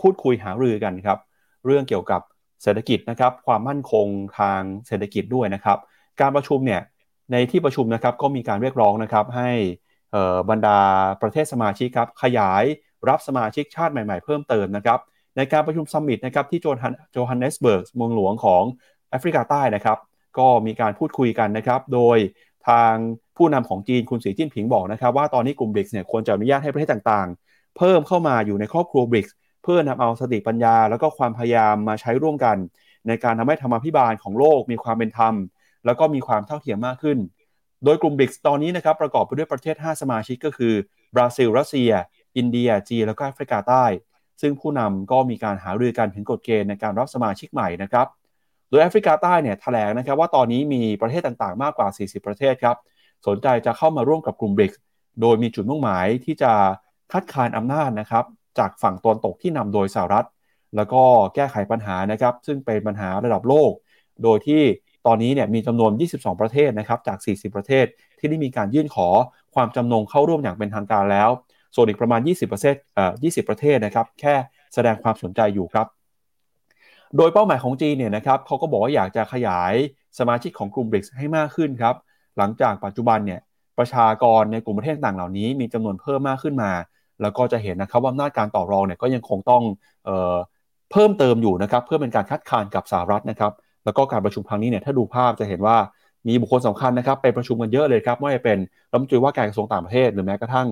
พูดคุยหารือกันครับ เรื่องเกี่ยวกับเศรษฐกิจนะครับ ความมั่นคงทางเศรษฐกิจด้วยนะครับ การประชุมเนี่ยในที่ประชุมนะครับก็มีการเรียกร้องนะครับให้ บรรดาประเทศสมาชิกครับขยายรับสมาชิกชาติใหม่ๆเพิ่มเติมนะครับในการประชุม summit นะครับที่โจฮันเนสเบิร์กเมืองหลวงของแอฟริกาใต้นะครับก็มีการพูดคุยกันนะครับ โดยทางผู้นำของจีนคุณสีจิ้นผิงบอกนะครับ ว่าตอนนี้กลุ่มบริกเนี่ยควรจะอนุญาตให้ประเทศต่างๆ เพิ่มเข้ามาอยู่ในครอบครัวบริกเพื่อนำเอาสติปัญญา แล้วก็ความพยายามมาใช้ร่วมกัน ในการทำให้ธรรมาพิบาลของโลกมีความเป็นธรรม แล้วก็มีความเท่าเทียมมากขึ้น โดยกลุ่มบริกตอนนี้นะครับประกอบไปด้วยประเทศ 5 สมาชิกก็คือบราซิล รัสเซีย อินเดีย จีน แล้วก็แอฟริกาใต้ ซึ่งผู้นำก็มีการหารือกันถึงกฎเกณฑ์ในการรับสมาชิกใหม่นะครับ โดยแอฟริกาใต้เนี่ยแถลงนะครับว่าตอนนี้มีประเทศต่างๆ มากกว่า 40 ประเทศครับ สนใจจะเข้ามาร่วมกับกลุ่มบริกโดยมีจุดมุ่งหมายที่จะคัดค้านอำนาจนะครับจากฝั่งตนตกที่นำโดยสหรัฐ แล้วก็แก้ไขปัญหานะครับ ซึ่งเป็นปัญหาระดับโลก โดยที่ ตอนนี้เนี่ยมีจำนวน 22 ประเทศนะครับจาก 40 ประเทศที่ได้มีการยื่นขอความจำนงเข้าร่วมอย่างเป็นทางการแล้ว ส่วนอีกประมาณ 20ประเทศเอ่อ20 ประเทศนะครับแค่แสดงความสนใจอยู่ครับ โดยเป้าหมายของจีนเนี่ยนะครับเขาก็บอกว่าอยากจะขยายสมาชิกของกลุ่มบริกให้มากขึ้นครับ หลังจากปัจจุบันเนี่ยประชากรในกลุ่มประเทศต่างเหล่านี้ มีจำนวนเพิ่มมากขึ้นมา แล้วก็จะเห็นนะครับว่าอำนาจการต่อรองเนี่ยก็ยังคงต้องเออเพิ่มเติมอยู่นะครับเพื่อเป็นการคัดค้านกับสหรัฐนะครับ แล้วก็การประชุมครั้งนี้เนี่ยถ้าดูภาพจะเห็นว่ามีบุคคลสำคัญนะครับไปประชุมกันเยอะเลยครับไม่ว่าจะเป็นรัฐมนตรีว่าการกระทรวงต่างประเทศหรือแม้กระทั่ง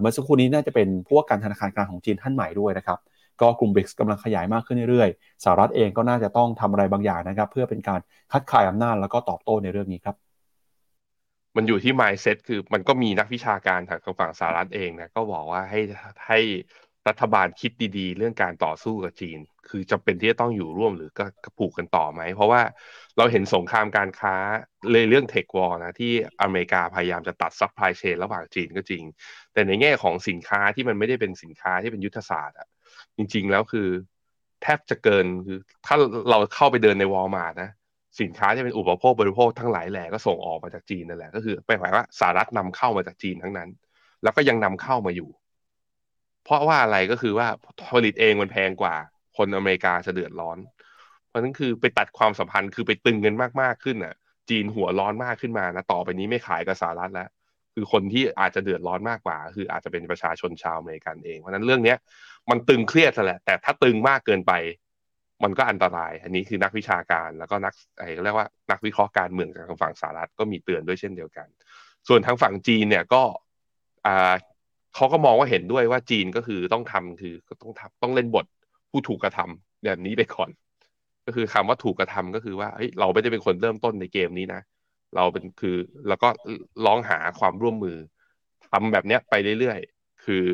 เมื่อสักครู่นี้น่าจะเป็นผู้ว่าการธนาคารกลางของจีนท่านใหม่ด้วยนะครับก็กลุ่มบริกส์กำลังขยายมากขึ้นเรื่อยๆสหรัฐเองก็น่าจะต้องทำอะไรบางอย่างนะครับ เพื่อเป็นการคัดคานอำนาจแล้วก็ตอบโต้ในเรื่องนี้ครับ มันอยู่ที่ mindset คือมันก็มีนักวิชาการทางฝั่งสหรัฐเองนะก็บอกว่าให้ให้ รัฐบาลคิดดีๆ เรื่องการต่อสู้กับจีน คือจำเป็นที่จะต้องอยู่ร่วมหรือก็ผูกกันต่อไหม เพราะว่าเราเห็นสงครามการค้าเลยเรื่อง tech war นะที่อเมริกาพยายามจะตัด supply chain ระหว่างจีนก็จริง แต่ในแง่ของสินค้าที่มันไม่ได้เป็นสินค้าที่เป็นยุทธศาสตร์อะจริง ๆ แล้วคือ แทบจะเกินคือถ้าเราเข้าไปเดินในวอลมาร์นะ สินค้าที่เป็นอุปโภคบริโภคทั้งหลายแหล่ก็ส่งออกมาจากจีนนั่นแหละก็คือไปหมายว่าสหรัฐนำเข้ามาจากจีนทั้งนั้น แล้วก็ยังนำเข้ามาอยู่ เพราะว่าอะไรก็คือว่าผลิตเองมันแพงกว่า คนอเมริกาจะเดือดร้อน เพราะนั้นคือไปตัดความสัมพันธ์คือไปตึงเงินมากๆขึ้นอะ จีนหัวร้อนมากขึ้นมานะต่อไปนี้ไม่ขายกับสหรัฐแล้วคือคนที่อาจจะเดือดร้อนมากกว่า คืออาจจะเป็นประชาชนชาวอเมริกันเองเพราะนั้นเรื่องเนี้ย มันตึงเครียดแหละ แต่ถ้าตึงมากเกินไป มันก็อันตราย อันนี้คือนักวิชาการแล้วก็นักไอ้เรียกว่านักวิเคราะห์การเมืองจากทางฝั่งสหรัฐก็มีเตือนด้วยเช่นเดียวกัน ส่วนทางฝั่งจีนเนี่ยก็อ่า เขาก็มองว่าเห็นด้วยว่าจีนก็คือต้องทำคือต้องทำต้องเล่นบทผู้ถูกกระทำแบบนี้ไปก่อน ก็คือคำว่าถูกกระทำก็คือว่าเฮ้ยเราไม่ได้เป็นคนเริ่มต้นในเกมนี้นะ เราเป็นคือแล้วก็ลองหาความร่วมมือทำแบบเนี้ยไปเรื่อยๆ คือ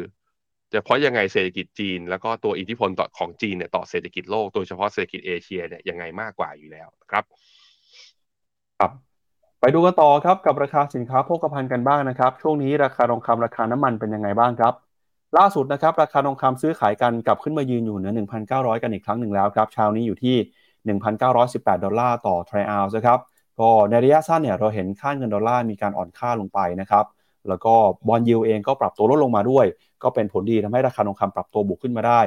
จะเพราะยังไงเศรษฐกิจจีน แล้วก็ตัวอิทธิพลต่อของจีนเนี่ยต่อเศรษฐกิจโลกโดยเฉพาะเศรษฐกิจเอเชียเนี่ยยังไงมากกว่าอยู่แล้วครับ ครับ ไปดูกันต่อครับกับราคาสินค้าโภคภัณฑ์กันบ้างนะครับ ช่วงนี้ราคาทองคำราคาน้ำมันเป็นยังไงบ้างครับ ล่าสุดนะครับราคาทองคำซื้อขายกันกลับขึ้นมายืนอยู่เหนือ 1,900 กันอีกครั้งหนึ่งแล้วครับเช้านี้อยู่ที่ 1,918 ดอลลาร์ต่อทรอยออนซ์นะครับก็ในระยะสั้นเนี่ยเราเห็นค่าเงินดอลลาร์มีการอ่อนค่าลงไปนะครับแล้วก็ bond yield เองก็ปรับตัวลดลงมาด้วย ก็เป็นผลดีทำให้ราคาทองคำปรับตัวบวกขึ้นมาได้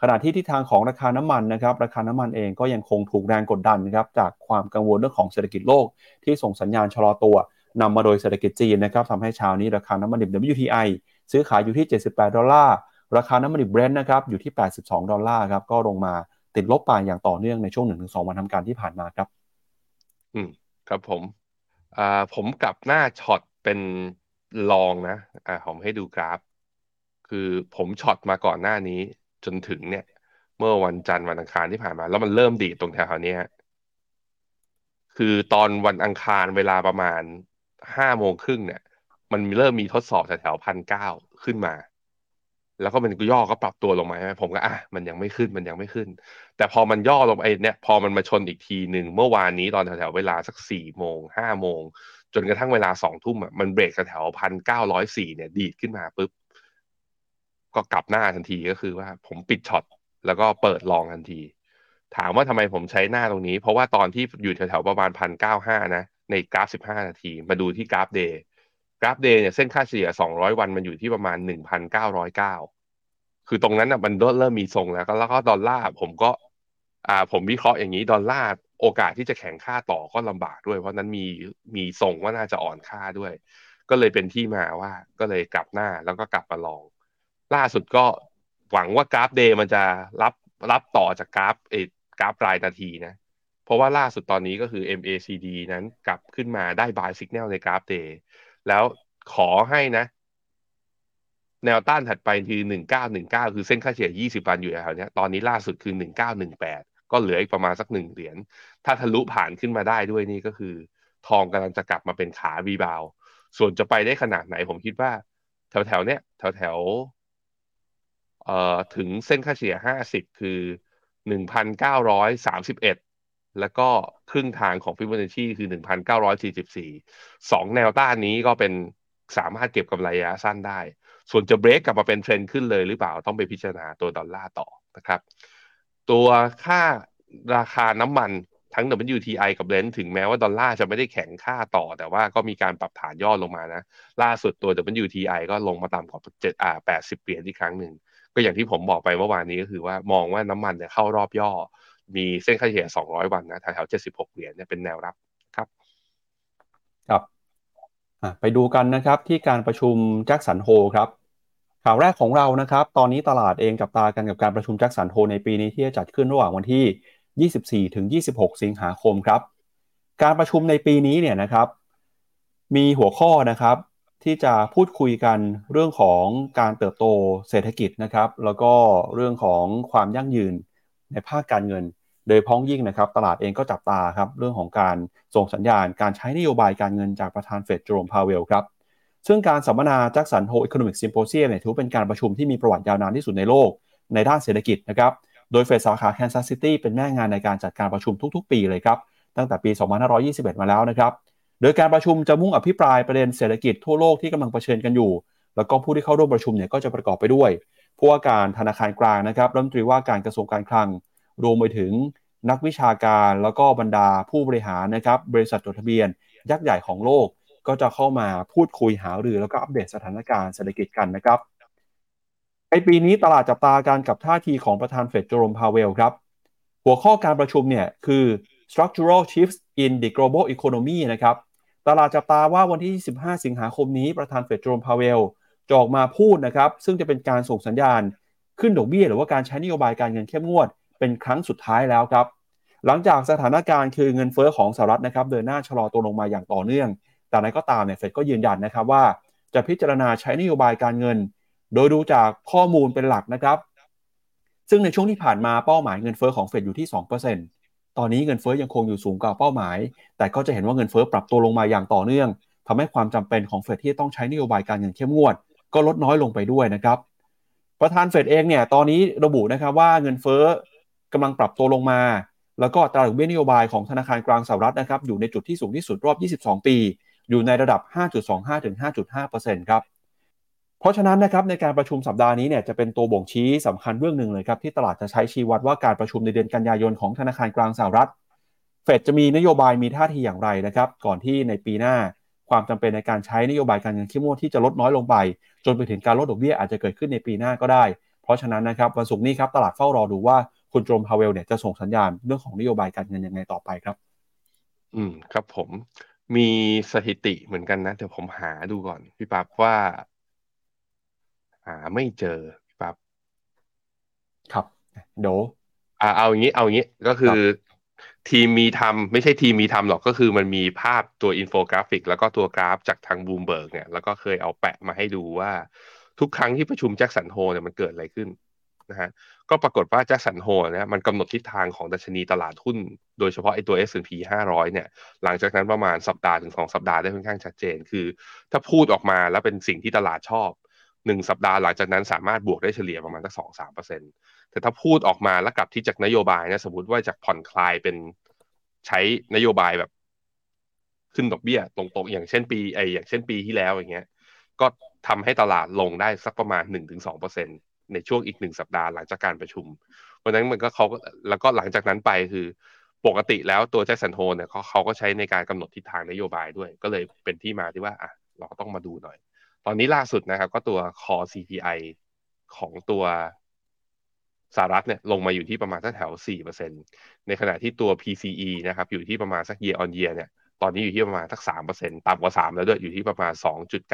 ขณะที่ทิศทางของราคาน้ำมันนะครับราคาน้ำมันเองก็ยังคงถูกแรงกดดันนะครับจากความกังวลเรื่องของเศรษฐกิจโลก ที่ส่งสัญญาณชะลอตัวนำมาโดยเศรษฐกิจจีนนะครับทำให้เช้านี้ราคาน้ำมันดิบ WTI ซื้อขายอยู่ที่ 78 ดอลลาร์ ราคาน้ำมันดิบเบรนท์นะครับอยู่ที่ 82 ดอลลาร์ครับก็ลงมาติดลบไปอย่างต่อเนื่องในช่วง 1-2 วันทำการที่ผ่านมาครับ อืมครับผมอ่าผมกลับหน้าช็อตเป็นลองนะอ่าผมให้ดูกราฟ คือผมช็อตมาก่อนหน้านี้ จนถึงเนี่ย เมื่อวันจันทร์วันอังคารที่ผ่านมา แล้วมันเริ่มดีดตรงแถวๆนี้คือตอนวันอังคารเวลาประมาณห้าโมงครึ่งเนี่ย มันเริ่มมีทดสอบแถวๆพันเก้าขึ้นมา แล้วก็เป็นย่อก็ปรับตัวลงมาใช่ไหมผมก็อะมันยังไม่ขึ้นมันยังไม่ขึ้น แต่พอมันย่อลงไปเนี่ย พอมันมาชนอีกทีหนึ่งเมื่อวานนี้ตอนแถวๆเวลาสักสี่โมงห้าโมงจนกระทั่งเวลาสองทุ่มอะมันเบรกแถวพันเก้าร้อยสี่เนี่ย ดีดขึ้นมาปุ๊บ ก็กลับหน้าทันทีก็คือว่าผมปิดช็อตแล้วก็เปิดลองทันที ถามว่าทำไมผมใช้หน้าตรงนี้ เพราะว่าตอนที่อยู่แถวๆประมาณพันเก้าห้านะ ในกราฟสิบห้านาที มาดูที่กราฟเดย์กราฟเดย์เนี่ยเส้นค่าเฉลี่ยสองร้อยวันมันอยู่ที่ประมาณหนึ่งพันเก้าร้อยเก้าคือตรงนั้นอะมันเริ่มมีทรงแล้ว แล้วก็ดอลลาร์ผมก็ อ่า ผมวิเคราะห์อย่างนี้ดอลลาร์โอกาสที่จะแข็งค่าต่อก็ลำบากด้วย เพราะนั้นมีมีทรงว่าน่าจะอ่อนค่าด้วย ก็เลยเป็นที่มาว่าก็เลยกลับหน้าแล้วก็กลับมาลอง ล่าสุดก็หวังว่ากราฟเดย์มันจะรับรับต่อจากกราฟเอกราฟรายนาทีนะ เพราะว่าล่าสุดตอนนี้ก็คือ MACD นั้นกลับขึ้นมาได้ buy signal ในกราฟ day แล้วขอให้นะ แนวต้านถัดไปคือหนึ่งเก้าหนึ่งเก้าคือเส้นค่าเฉลี่ยยี่สิบวันอยู่แถวเนี้ยตอนนี้ล่าสุดคือหนึ่งเก้าหนึ่งแปดก็เหลืออีกประมาณสักหนึ่งเหรียญ ถ้าทะลุผ่านขึ้นมาได้ด้วยนี่ก็คือ ทองกำลังจะกลับมาเป็นขาวีบาว ส่วนจะไปได้ขนาดไหนผมคิดว่า แถวแถวเนี้ยแถวแถว เอ่อถึงเส้นค่าเฉลี่ยห้าสิบคือหนึ่งพันเก้าร้อยสามสิบเอ็ดแล้วก็ครึ่งทางของฟิบ b o น a ช c คือหนึ่งพันเก้าร้อยสี่สิบสี่สองแนวต้านนี้ก็เป็นสามารถเก็บกำไรระยะสั้นได้ ส่วนจะเบรกกลับมาเป็นเทรนด์ขึ้นเลยหรือเปล่าต้องไปพิจารณาตัวดอลลาร์ต่อนะครับ ตัวค่าราคาน้ำมันทั้ง WTI กับ Brent ถึงแม้ว่าดอลลาร์จะไม่ได้แข็งค่าต่อ แต่ว่าก็มีการปรับฐานย่อลงมานะ ล่าสุดตัว WTI ก็ลงมาต่ำกว่าเจ็ดอ่าแปดสิบเหรียญอีกครั้งหนึ่ง ก็อย่างที่ผมบอกไปเมื่อวานนี้ก็คือว่ามองว่าน้ำมันเนี่ยเข้ารอบย่อ มีเส้นค่าเฉลี่ย 200 วันนะแถวๆ76 เหรียญเนี่ยเป็นแนวรับครับครับไปดูกันนะครับที่การประชุมแจ็คสันโฮครับข่าวแรกของเรานะครับ ตอนนี้ตลาดเองจับตากันกับการประชุมแจ็คสันโฮในปีนี้ที่จะจัดขึ้นระหว่างวันที่ 24 ถึง 26 สิงหาคมครับ การประชุมในปีนี้เนี่ยนะครับ มีหัวข้อนะครับ ที่จะพูดคุยกันเรื่องของการเติบโตเศรษฐกิจนะครับ แล้วก็เรื่องของความยั่งยืนในภาคการเงิน โดยเฉพาะอย่างยิ่งนะครับ ตลาดเองก็จับตาครับเรื่องของการส่งสัญญาณ การใช้นโยบายการเงินจากประธานเฟดเจอโรมพาวเวลครับซึ่งการสัมมนา Jackson Hole Economic Symposium เนี่ยถือเป็นการประชุมที่มีประวัติยาวนานที่สุดในโลกในด้านเศรษฐกิจนะครับ โดยเฟดสาขาแคนซัสซิตี้เป็นแม่งานในการจัดการประชุมทุกๆ ปีเลยครับ ตั้งแต่ปี 2521 มาแล้วนะครับ โดยการประชุมจะมุ่งอภิปรายประเด็นเศรษฐกิจทั่วโลกที่กำลังเผชิญกันอยู่ แล้วก็ผู้ที่เข้าร่วมประชุมเนี่ยก็จะประกอบไปด้วยผู้ว่าการธนาคารกลางนะครับรัฐมนตรีว่าการกระทรวงการคลัง รวมไปถึงนักวิชาการแล้วก็บรรดาผู้บริหารนะครับบริษัทจดทะเบียน ยักษ์ใหญ่ของโลกก็จะเข้ามาพูดคุยหารือแล้วก็อัปเดตสถานการณ์เศรษฐกิจกันนะครับในปีนี้ตลาดจับตาการกับท่าทีของประธานเฟดโจรมพาเวลครับ หัวข้อการประชุมเนี่ยคือ structural shifts in the global economy นะครับตลาดจับตาว่าวันที่ 25 สิงหาคมนี้ประธานเฟดโจมพาเวลจะออกมาพูดนะครับ ซึ่งจะเป็นการส่งสัญญาณ ขึ้นดอกเบี้ยหรือว่าการใช้นโยบายการเงินเข้มงวด เป็นครั้งสุดท้ายแล้วครับ หลังจากสถานการณ์คือเงินเฟอ้อของสหรัฐนะครับ เดินหน้าชะลอตัวลงมาอย่างต่อเนื่อง แต่นั้นก็ตามเนี่ยเฟดก็ยืนยันนะครับว่า จะพิจารณาใช้นโยบายการเงิน โดยดูจากข้อมูลเป็นหลักนะครับ ซึ่งในช่วงที่ผ่านมาเป้าหมายเงินเฟอ้อของเฟดอยู่ที่ 2% ตอนนี้เงินเฟ้อยังคงอยู่สูงกว่าเป้าหมาย แต่ก็จะเห็นว่าเงินเฟ้อปรับตัวลงมาอย่างต่อเนื่องทำให้ความจำเป็นของเฟดที่ต้องใช้นโยบายการเงินเข้มงวด ก็ลดน้อยลงไปด้วยนะครับ ประธานเฟดเองเนี่ยตอนนี้ระบุนะครับว่าเงินเฟ้อกำลังปรับตัวลงมา แล้วก็ตราดอกเบี้ยนโยบายของธนาคารกลางสหรัฐนะครับอยู่ในจุดที่สูงที่สุดรอบ 22 ปี อยู่ในระดับ 5.25-5.5%ครับ เพราะฉะนั้นนะครับในการประชุมสัปดาห์นี้เนี่ยจะเป็นตัวบ่งชี้สำคัญเรื่องหนึ่งเลยครับที่ตลาดจะใช้ชี้วัดว่าการประชุมในเดือนกันยายนของธนาคารกลางสหรัฐ เฟดจะมีนโยบายมีท่าทีอย่างไรนะครับก่อนที่ในปีหน้าความจำเป็นในการใช้นโยบายการเงินเข้มงวดที่จะลดน้อยลงไป จนไปถึงการลดดอกเบี้ยอาจจะเกิดขึ้นในปีหน้าก็ได้ เพราะฉะนั้นนะครับวันศุกร์นี้ครับตลาดเฝ้ารอดูว่าคุณโจมพาเวลเนี่ยจะส่งสัญญาณเรื่องของนโยบายการเงินยังไงต่อไปครับ อืมครับผมมีสถิติเหมือนกันนะเดี๋ยวผมหาดูก่อนพี่ปั๊บว่า หาไม่เจอพี่ปั๊บครับเดี๋ยวอ่าเอาอย่างนี้เอาอย่างนี้ก็คือทีมมีทำไม่ใช่ทีมมีทำหรอกก็คือมันมีภาพตัวอินโฟกราฟิก แล้วก็ตัวกราฟจากทางบูมเบิร์กเนี่ยแล้วก็เคยเอาแปะมาให้ดูว่า ทุกครั้งที่ประชุม Jackson Hole เนี่ยมันเกิดอะไรขึ้นนะฮะก็ปรากฏว่า Jackson Hole เนี่ยมันกำหนดทิศทางของดัชนีตลาดหุ้น โดยเฉพาะไอ้ตัว S&P 500 เนี่ย หลังจากนั้นประมาณสัปดาห์ถึงสองสัปดาห์ได้ค่อนข้างชัดเจนคือ ถ้าพูดออกมาแล้วเป็นสิ่งที่ตลาดชอบ หนึ่งสัปดาห์หลังจากนั้นสามารถบวกได้เฉลี่ยประมาณสักสองสามเปอร์เซ็นต์แต่ถ้าพูดออกมาแล้วกลับที่จากนโยบายนะสมมติว่าจากผ่อนคลายเป็นใช้นโยบายแบบขึ้นดอกเบี้ยตรงๆ อย่างเช่นปีไออย่างเช่นปีที่แล้วอย่างเงี้ย ก็ทำให้ตลาดลงได้สักประมาณหนึ่งถึงสองเปอร์เซ็นในช่วงอีกหนึ่งสัปดาห์หลังจากการประชุม เพราะฉะนั้นมันก็เขาแล้วก็หลังจากนั้นไปคือปกติแล้วตัวแจ็คสันโฮเนี่ยเขาเขาก็ใช้ในการกำหนดทิศทางนโยบายด้วย ก็เลยเป็นที่มาที่ว่าอะเราก็ต้องมาดูหน่อย ตอนนี้ล่าสุดนะครับ ก็ตัว core CPI ของตัวสหรัฐเนี่ยลงมาอยู่ที่ประมาณสักแถว 4%ในขณะที่ตัว PCE นะครับอยู่ที่ประมาณสัก year on year เนี่ยตอนนี้อยู่ที่ประมาณสัก 3%ต่ำกว่า 3 แล้วด้วยอยู่ที่ประมาณ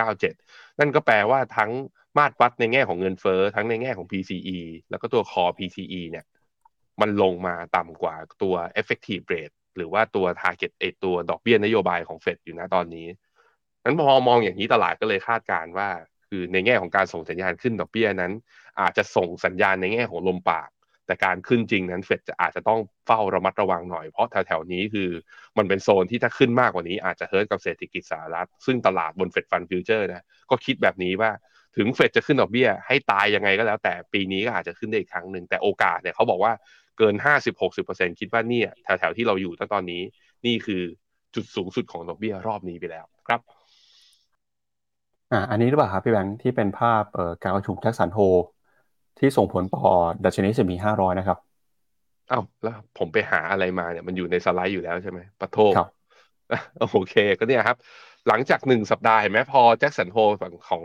2.97 นั่นก็แปลว่าทั้งมาตรวัดในแง่ของเงินเฟ้อทั้งในแง่ของ PCE แล้วก็ตัว core PCE เนี่ยมันลงมาต่ำกว่าตัว effective rate หรือว่าตัว target ไอตัวดอกเบี้ยนโยบายของเฟดอยู่นะตอนนี้ นั้นพอมองอย่างนี้ตลาดก็เลยคาดการณ์ว่า คือในแง่ของการส่งสัญญาณขึ้นดอกเบี้ยนั้น อาจจะส่งสัญญาณในแง่ของลมปาก แต่การขึ้นจริงนั้นเฟดจะอาจจะต้องเฝ้าระมัดระวังหน่อยเพราะแถวๆนี้คือมันเป็นโซนที่ถ้าขึ้นมากกว่านี้อาจจะ hurt กับเศรษฐกิจสหรัฐ ซึ่งตลาดบน Fed Fund Future นะก็คิดแบบนี้ว่าถึงเฟดจะขึ้นดอกเบี้ย ให้ตายยังไงก็แล้ว แต่ปีนี้ก็อาจจะขึ้นได้อีกครั้งหนึ่งแต่โอกาสเนี่ยเขาบอกว่าเกิน 50-60%คิดว่าเนี่ยแถวๆที่เราอยู่ตั้งตอนนี้นี่คือจุดสูงสุดของดอกเบี้ยรอบนี้ไปแล้วครับ อ่าอันนี้หรือเปล่าครับพี่แบงค์ที่เป็นภาพเอ่อการประชุมแจ็คสันโฮที่ส่งผลต่อดัชนีสมีห้าร้อยนะครับอ้าวแล้วผมไปหาอะไรมาเนี่ยมันอยู่ในสไลด์อยู่แล้วใช่ไหมปะโทครับโอเคก็เนี่ยครับ หลังจากหนึ่งสัปดาห์เห็นไหมพอแจ็คสันโฮของ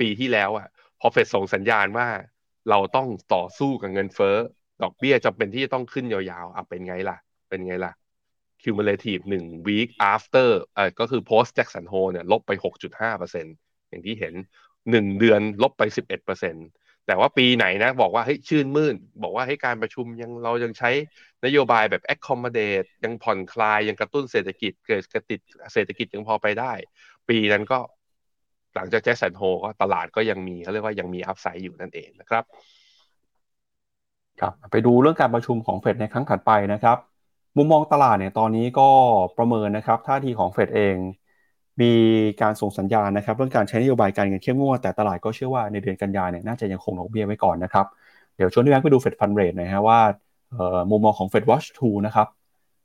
ปีที่แล้วอะพอเฟดส่งสัญญาณว่าเราต้องต่อสู้กับเงินเฟ้อ ดอกเบี้ยจำเป็นที่จะต้องขึ้นยาวๆอะเป็นไงล่ะ เป็นไงล่ะ cumulative หนึ่ง week after เอ่อก็คือ post Jackson Hole เนี่ยลบไป 6.5% อย่างที่เห็นหนึ่งเดือนลบไป11%แต่ว่าปีไหนนะ บอกว่าเฮ้ยชื่นมื่น บอกว่าให้การประชุมยังเรายังใช้นโยบายแบบ accommodate ยังผ่อนคลายยังกระตุ้นเศรษฐกิจเกิดกระติดเศรษฐกิจยังพอไปได้ ปีนั้นก็หลังจากแจ็คสันโฮก็ตลาดก็ยังมีเขาเรียกว่ายังมีอัพไซด์อยู่นั่นเองนะครับครับไปดูเรื่องการประชุมของเฟดในครั้งถัดไปนะครับ มุมมองตลาดเนี่ยตอนนี้ก็ประเมินนะครับท่าทีของเฟดเอง มีการส่งสัญญาณนะครับเรื่องการใช้นโยบายการเงินเข้มงวดแต่ตลาดก็เชื่อว่าในเดือนกันยายนเนี่ยน่าจะยังคงดอกเบี้ยไว้ก่อนนะครับ เดี๋ยวชวนพี่แบงค์ไปดู Fed Fund Rate หน่อยฮะว่ามุมมองของ FedWatch Tool นะครับ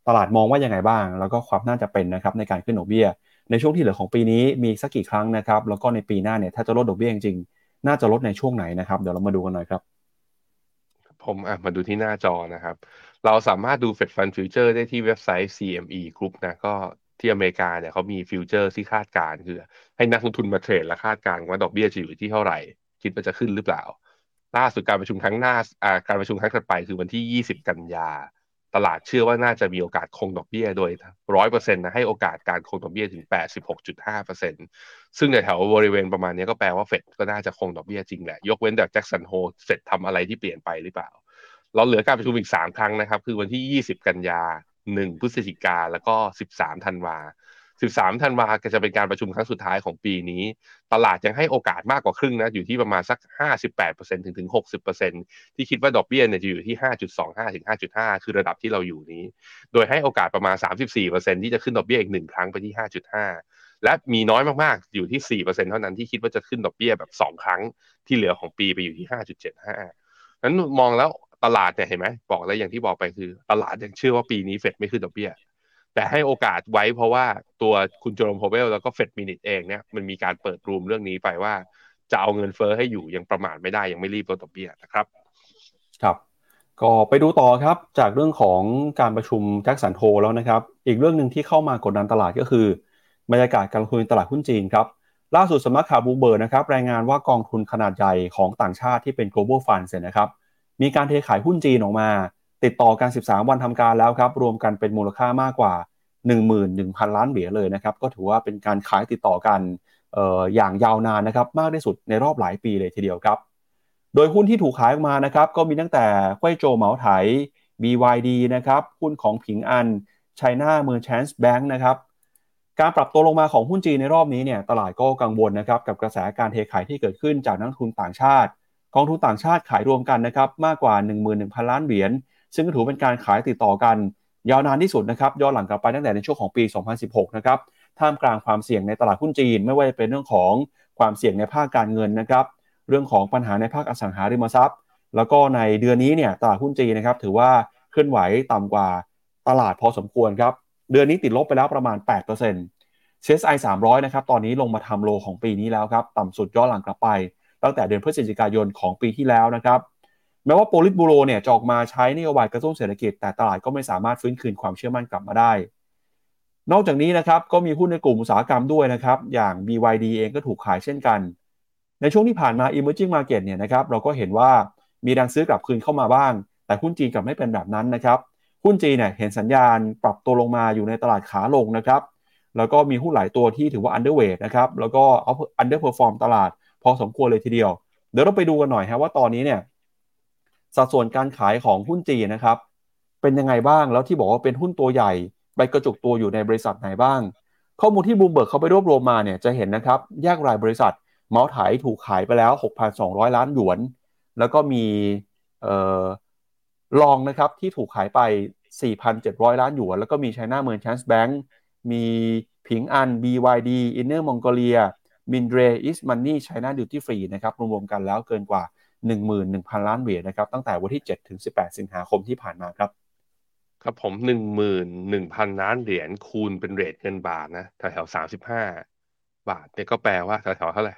ตลาดมองว่ายังไงบ้าง แล้วก็ความน่าจะเป็นนะครับในการขึ้นดอกเบี้ย ในช่วงที่เหลือของปีนี้มีสักกี่ครั้งนะครับ แล้วก็ในปีหน้าเนี่ยถ้าจะลดดอกเบี้ยจริงๆ น่าจะลดในช่วงไหนนะครับ เดี๋ยวเรามาดูกันหน่อยครับ ผมอะมาดูที่หน้าจอนะครับ เราสามารถดู Fed Fund Future ได้ที่เว็บไซต์ CME Group นะ ก็ ที่อเมริกาเนี่ยเขามี future ที่คาดการณ์คือ ให้นักลงทุนมาเทรดและคาดการณ์ว่าดอกเบี้ยจะอยู่ที่เท่าไหร่ คิดว่าจะขึ้นหรือเปล่า ล่าสุดการประชุมครั้งหน้าการประชุมครั้งถัดไปคือวันที่ 20 กันยา ตลาดเชื่อว่าน่าจะมีโอกาสคงดอกเบี้ยโดยร้อยเปอร์เซ็นต์นะให้โอกาสการคงดอกเบี้ยถึง 86.5เปอร์เซ็นต์ซึ่งในแถวบริเวณประมาณนี้ก็แปลว่าเฟดก็น่าจะคงดอกเบี้ยจริงแหละ ยกเว้นแต่แจ็คสันโฮเฟดทำอะไรที่เปลี่ยนไปหรือเปล่า เราเหลือการประชุมอีก 3 ครั้งนะครับ คือวันที่ 20 กันยา 1พฤศจิกาแล้วก็ 13ธันวา13ธันวาจะเป็นการประชุมครั้งสุดท้ายของปีนี้ ตลาดยังให้โอกาสมากกว่าครึ่งนะ อยู่ที่ประมาณสัก 58%ถึงถึง 60%ที่คิดว่าดอกเบี้ยเนี่ยจะอยู่ที่ 5.25 ถึง 5.5 คือระดับที่เราอยู่นี้ โดยให้โอกาสประมาณ 34%ที่จะขึ้นดอกเบี้ยอีกหนึ่งครั้งไปที่ 5.5 และมีน้อยมากๆ อยู่ที่ 4%เท่านั้นที่คิดว่าจะขึ้นดอกเบี้ยแบบ 2 ครั้งที่เหลือของปีไปอยู่ที่ 5.75นั้นมองแล้ว ตลาดเนี่ยเห็นไหมบอกแล้วอย่างที่บอกไปคือ ตลาดยังเชื่อว่าปีนี้เฟดไม่ขึ้นดอกเบี้ย แต่ให้โอกาสไว้เพราะว่าตัวคุณเจอโรมพาวเวลแล้วก็ Fed Minutes เองเนี่ยมันมีการเปิด room เรื่องนี้ไปว่า จะเอาเงินเฟ้อให้อยู่ยังประมาทไม่ได้ยังไม่รีบลดดอกเบี้ยนะครับ ครับ ก็ไปดูต่อครับจากเรื่องของการประชุม Jackson Hole แล้วนะครับ อีกเรื่องหนึ่งที่เข้ามากดดันตลาดก็คือบรรยากาศการลงทุนตลาดหุ้นจีนครับล่าสุดสำนักข่าวบูเบอร์นะครับรายงานว่ากองทุนขนาดใหญ่ของต่างชาติที่เป็น global fund เสร็จนะครับ มีการเทขายหุ้นจีนออกมา ติดต่อกัน 13 วันทำการแล้วครับ รวมกันเป็นมูลค่ามากกว่า 11,000 ล้านเหรียญเลยนะครับ ก็ถือว่าเป็นการขายติดต่อกันอออย่างยาวนานนะครับ มากที่สุดในรอบหลายปีเลยทีเดียวครับ โดยหุ้นที่ถูกขายออกมานะครับ ก็มีตั้งแต่ควยโจเหมาไถ BYD นะครับ หุ้นของผิงอัน China Merchants Bank นะครับ การปรับตัวลงมาของหุ้นจีนในรอบนี้เนี่ย ตลาดก็กังวลนะครับกับกระแสการเทขายที่เกิดขึ้นจากนักทุนต่างชาติ กองทุนต่างชาติขายรวมกันนะครับมากกว่า 11,000 ล้านเหรียญซึ่งก็ถือเป็นการขายติดต่อกัน ยาวนานที่สุดนะครับย้อนหลังกลับไปตั้งแต่ในช่วงของปี 2016 นะครับท่ามกลางความเสี่ยงในตลาดหุ้นจีน ไม่ว่าจะเป็นเรื่องของความเสี่ยงในภาคการเงินนะครับเรื่องของปัญหาในภาคอสังหาริมทรัพย์ แล้วก็ในเดือนนี้เนี่ยตลาดหุ้นจีนนะครับถือว่าเคลื่อนไหวต่ำกว่าตลาดพอสมควรครับเดือนนี้ติดลบไปแล้วประมาณ 8% CSI 300 นะครับตอนนี้ลงมาทำโลของปีนี้แล้วครับต่ำสุดย้อนหลังกลับไป ตั้งแต่เดือนพฤศจิกายนของปีที่แล้วนะครับแม้ว่าโปลิตบูโรเนี่ยจะออกมาใช้นโยบายกระตุ้นเศรษฐกิจแต่ตลาดก็ไม่สามารถฟื้นคืนความเชื่อมั่นกลับมาได้ นอกจากนี้นะครับก็มีหุ้นในกลุ่มอุตสาหกรรมด้วยนะครับอย่าง BYD เองก็ถูกขายเช่นกัน ในช่วงที่ผ่านมา emerging market เนี่ยนะครับเราก็เห็นว่ามีแรงซื้อกลับคืนเข้ามาบ้าง แต่หุ้นจีนกลับไม่เป็นแบบนั้นนะครับหุ้นจีนเนี่ยเห็นสัญญาณปรับตัวลงมาอยู่ในตลาดขาลงนะครับแล้วก็มีหุ้นหลายตัวที่ถือว่า underweight นะครับแล้วก็ underperform ตลาด อสมควรเลยทีเดียว เดี๋ยวเราไปดูกันหน่อยฮะว่าตอนนี้เนี่ยสัดส่วนการขายของหุ้นจีนนะครับ เป็นยังไงบ้างแล้วที่บอกว่าเป็นหุ้นตัวใหญ่ไปกระจุกตัวอยู่ในบริษัทไหนบ้าง ข้อมูลที่บูมเบิร์กเขาไปรวบรวมมาเนี่ยจะเห็นนะครับแยกรายบริษัทเมาส์ไถถูกขายไปแล้ว 6,200 ล้านหยวน แล้วก็มีลองนะครับที่ถูกขายไป 4,700 ล้านหยวน แล้วก็มี China Merchants Bank มีผิงอัน BYD Inner Mongolia มินเดรอิสมันนี่ไชน่าดิวตี้ฟรีนะครับรวมๆกันแล้วเกินกว่า 11,000 ล้านเหรียญนะครับตั้งแต่วันที่ 7 ถึง 18 สิงหาคมที่ผ่านมาครับ ครับผม 11,000 ล้านเหรียญคูณเป็นเรทเงินบาทนะแถวๆ35 บาทเนี่ยก็แปลว่าแถวๆเท่าไหร่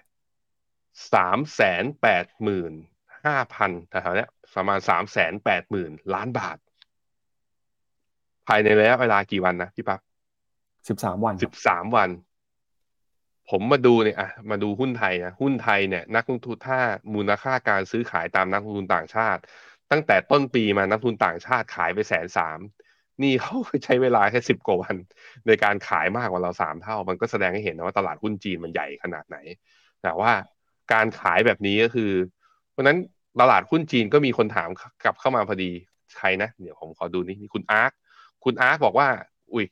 สามแสนแปดหมื่นห้าพันแถวๆเนี้ยประมาณสามแสนแปดหมื่นล้านบาท ภายในระยะเวลากี่วันนะพี่ปั๊บสิบสามวันสิบสามวัน ผมมาดูเนี่ยอะมาดูหุ้นไทยนะหุ้นไทยเนี่ยนักลงทุนถ้ามูลค่าการซื้อขายตามนักลงทุนต่างชาติ ตั้งแต่ต้นปีมานักลงทุนต่างชาติขายไปแสนสามนี่เขาใช้เวลาแค่สิบกว่าวัน ในการขายมากกว่าเราสามเท่า มันก็แสดงให้เห็นนะว่าตลาดหุ้นจีนมันใหญ่ขนาดไหน แต่ว่าการขายแบบนี้ก็คือ เพราะนั้นตลาดหุ้นจีนก็มีคนถามกลับเข้ามาพอดีใครนะเดี๋ยวผมขอดูนี่นี่คุณอาร์คคุณอาร์คบอกว่า อุ้ย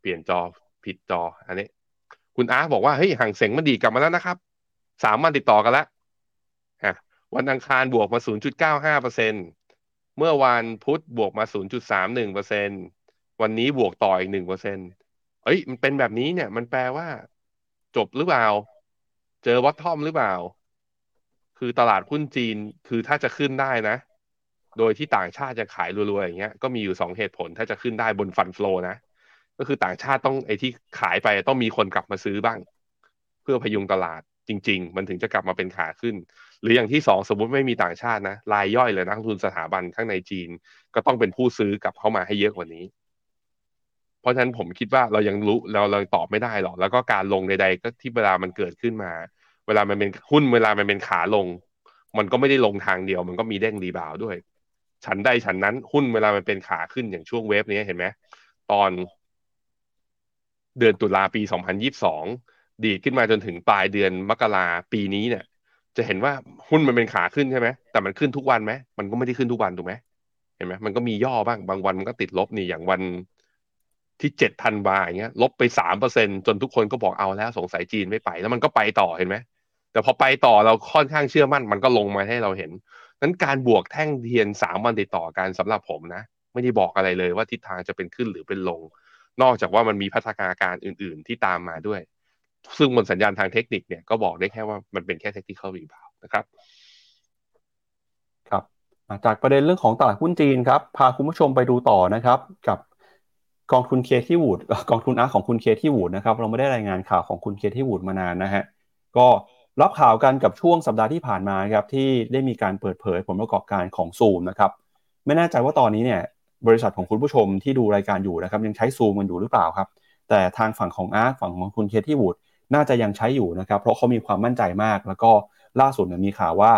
เปลี่ยนจอผิดจอ อันนี้ คุณอาร์บอกว่าเฮ้ยห่างเสงมันดีกลับมาแล้วนะครับสามวันติดต่อกันแล้ววันอังคารบวกมา 0.95เปอร์เซ็นเมื่อวันพุธบวกมา 0.31เปอร์เซ็นวันนี้บวกต่ออีก1เปอร์เซ็นเอ้ยมันเป็นแบบนี้เนี่ย มันแปลว่า จบหรือเปล่า เจอวัตทอมหรือเปล่า คือตลาดหุ้นจีนคือถ้าจะขึ้นได้นะ โดยที่ต่างชาติจะขายรัวๆอย่างเงี้ยก็มีอยู่สองเหตุผลถ้าจะขึ้นได้บนฟันฟลอนะ ก็คือต่างชาติต้องไอ้ที่ขายไปต้องมีคนกลับมาซื้อบ้าง เพื่อพยุงตลาดจริง ๆ มันถึงจะกลับมาเป็นขาขึ้น หรืออย่างที่สองสมมติไม่มีต่างชาตินะรายย่อยเลยนักทุนสถาบันข้างในจีน ก็ต้องเป็นผู้ซื้อกลับเข้ามาให้เยอะกว่านี้ เพราะฉะนั้นผมคิดว่าเรายังรู้เราเราตอบไม่ได้หรอกแล้วก็การลงใดๆก็ที่เวลามันเกิดขึ้นมา เวลามันเป็นหุ้นเวลามันเป็นขาลง มันก็ไม่ได้ลงทางเดียว มันก็มีเด้ง rebound ด้วย ฉันใดฉันนั้นหุ้นเวลามันเป็นขาขึ้นอย่างช่วง wave นี้เห็นไหมตอน เดือนตุลาปี 2022 ดีดขึ้นมาจนถึงปลายเดือนมกราปีนี้เนี่ย จะเห็นว่าหุ้นมันเป็นขาขึ้นใช่ไหมแต่มันขึ้นทุกวันไหมมันก็ไม่ได้ขึ้นทุกวันถูกไหมเห็นไหมมันก็มีย่อบ้างบางวันมันก็ติดลบนี่อย่างวันที่เจ็ดธันวาอย่างเงี้ย ลบไปสามเปอร์เซ็นต์จนทุกคนก็บอกเอาแล้วสงสัยจีนไม่ไป แล้วมันก็ไปต่อเห็นไหมแต่พอไปต่อเราค่อนข้างเชื่อมั่น มันก็ลงมาให้เราเห็นนั้นการบวกแท่งเทียนสามวันติดต่อกันสำหรับผมนะ ไม่ได้บอกอะไรเลยว่าทิศทางจะเป็นขึ้นหรือเป็นลง นอกจากว่ามันมีพัฒนาการอื่น ๆ ที่ตามมาด้วย ซึ่งบนสัญญาณทางเทคนิคเนี่ยก็บอกได้แค่ว่ามันเป็นแค่ technical rebound นะครับครับจากประเด็นเรื่องของตลาดหุ้นจีนครับ พาคุณผู้ชมไปดูต่อนะครับ กับกองทุน Cathie Wood กองทุน ARK ของคุณ Cathie Wood นะครับเราไม่ได้รายงานข่าวของคุณ Cathie Wood มานานนะฮะก็รับข่าวกันกับช่วงสัปดาห์ที่ผ่านมาครับที่ได้มีการเปิดเผยผลประกอบการของซูมนะครับไม่แน่ใจว่าตอนนี้เนี่ย บริษัทของคุณผู้ชมที่ดูรายการอยู่นะครับยังใช้ซูมกันอยู่หรือเปล่าครับ แต่ทางฝั่งของอาร์ฝั่งของคุณเคที่วูดน่าจะยังใช้อยู่นะครับ เพราะเขามีความมั่นใจมาก แล้วก็ล่าสุดมีข่าวว่า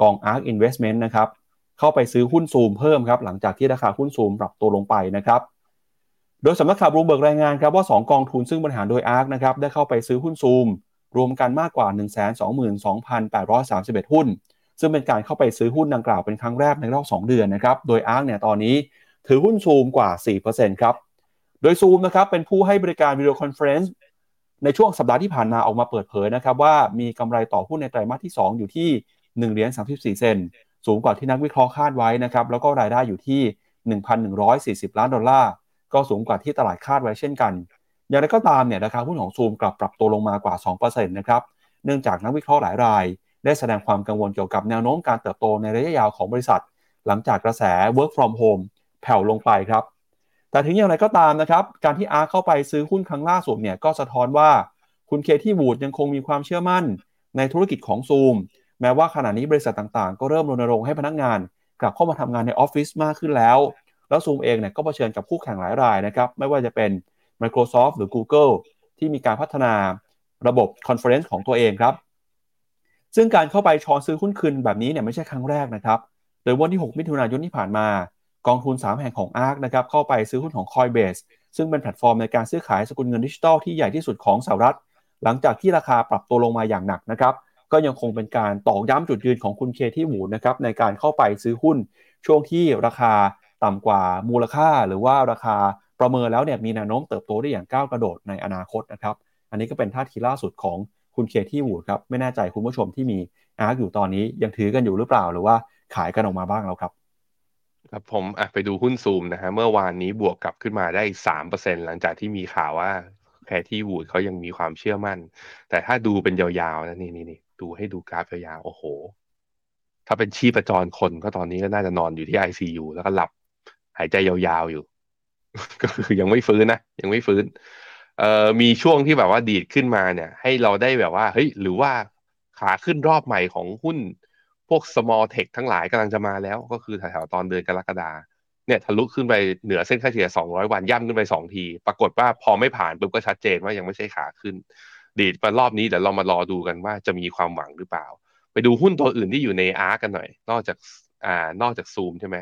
กอง ARK Investment นะครับเข้าไปซื้อหุ้นซูมเพิ่มครับหลังจากที่ราคาหุ้นซูมปรับตัวลงไปนะครับโดยสำนักข่าวบลูเบิร์กรายงานครับว่า 2 กองทุนซึ่งบริหารโดย ARK นะครับได้เข้าไปซื้อหุ้นซูม รวมกันมากกว่า 122,831 หุ้น ซึ่งเป็นการเข้าไปซื้อหุ้นดังกล่าวเป็นครั้งแรกในรอบ 2 เดือนนะครับโดย ARK เนี่ยตอนนี้ ถือหุ้นซูมกว่า 4%ครับ โดยซูมนะครับเป็นผู้ให้บริการ video conference ในช่วงสัปดาห์ที่ผ่านมาออกมาเปิดเผยนะครับว่ามีกำไรต่อหุ้นในไตรมาสที่ 2 อยู่ที่1เหรียญ34 เซนต์สูงกว่าที่นักวิเคราะห์คาดไว้นะครับแล้วก็รายได้อยู่ที่ 1,140 ล้านดอลลาร์ก็สูงกว่าที่ตลาดคาดไว้เช่นกัน อย่างไรก็ตามเนี่ยราคาหุ้นของซูมกลับปรับตัวลงมากว่า 2%นะครับเนื่องจากนักวิเคราะห์หลายราย ได้แสดงความกังวลเกี่ยวกับแนวโน้มการเติบโตในระยะยาวของบริษัท หลังจากกระแส work from home แผ่วลงไปครับ แต่ถึงอย่างไรก็ตามนะครับ การที่อาร์เข้าไปซื้อหุ้นครั้งล่าสุดเนี่ยก็สะท้อนว่าคุณเคที่วูดยังคงมีความเชื่อมั่น ในธุรกิจของซูมแม้ว่าขณะนี้บริษัทต่างๆ ก็เริ่มรณรงค์ให้พนักงาน กลับเข้ามาทำงานในออฟฟิศมากขึ้นแล้ว แล้วซูมเองเนี่ยก็เผชิญกับคู่แข่งหลายรายนะครับ ไม่ว่าจะเป็น Microsoft หรือ Google ที่มีการพัฒนาระบบ conference ของตัวเองครับ ซึ่งการเข้าไปช้อนซื้อหุ้นคืนแบบนี้เนี่ยไม่ใช่ครั้งแรกนะครับ โดยวันที่ 6 มิถุนายนที่ผ่านมา กองทุน 3 แห่งของ ARK นะครับเข้าไปซื้อหุ้นของ Coinbase ซึ่งเป็นแพลตฟอร์มในการซื้อขายสกุลเงินดิจิทัลที่ใหญ่ที่สุดของสหรัฐ หลังจากที่ราคาปรับตัวลงมาอย่างหนักนะครับก็ยังคงเป็นการตอกย้ำจุดยืนของคุณ Cathie Wood นะครับในการเข้าไปซื้อหุ้น ช่วงที่ราคาต่ำกว่ามูลค่า หรือว่าราคาประเมินแล้วเนี่ยมีแนวโน้มเติบโตได้อย่างก้าวกระโดดในอนาคตนะครับอันนี้ก็เป็นท่าทีล่าสุดของคุณเคที่วูครับไม่แน่ใจคุณผู้ชมที่มีอาร์อยู่ตอนนี้ยังถือกันอยู่หรือเปล่า หรือว่าขายกันออกมาบ้างแล้วครับ ครับผมอะไปดูหุ้นซูมนะฮะเมื่อวานนี้บวกกลับขึ้นมาได้สามเปอร์เซ็นหลังจากที่มีข่าวว่าแคที่วูดเขายังมีความเชื่อมั่น แต่ถ้าดูเป็นยาวๆนะนี่นี่นี่ดูให้ดูกราฟยาวๆโอ้โห ถ้าเป็นชีพจรคนก็ตอนนี้ก็น่าจะนอนอยู่ที่ ICU แล้วก็หลับหายใจยาวๆอยู่ ก็คือยังไม่ฟื้นนะยังไม่ฟื้น เอ่อมีช่วงที่แบบว่าดีดขึ้นมาเนี่ย ให้เราได้แบบว่า เฮ้ย หรือว่าขาขึ้นรอบใหม่ของหุ้น วก small tech ทั้งหลายกำลังจะมาแล้ว ก็คือแถวๆตอนเดือนกรกฎาเนี่ยทะลุขึ้นไปเหนือเส้นค่าเฉลี่ย 200 วันย่ำขึ้นไป 2 ที ปรากฏว่าพอไม่ผ่านปุ๊บก็ชัดเจนว่ายังไม่ใช่ขาขึ้น ดีดมารอบนี้เดี๋ยวเรามารอดูกันว่าจะมีความหวังหรือเปล่า ไปดูหุ้นตัวอื่นที่อยู่ใน ARK กันหน่อย นอกจากอ่านอกจากซูมใช่ไหม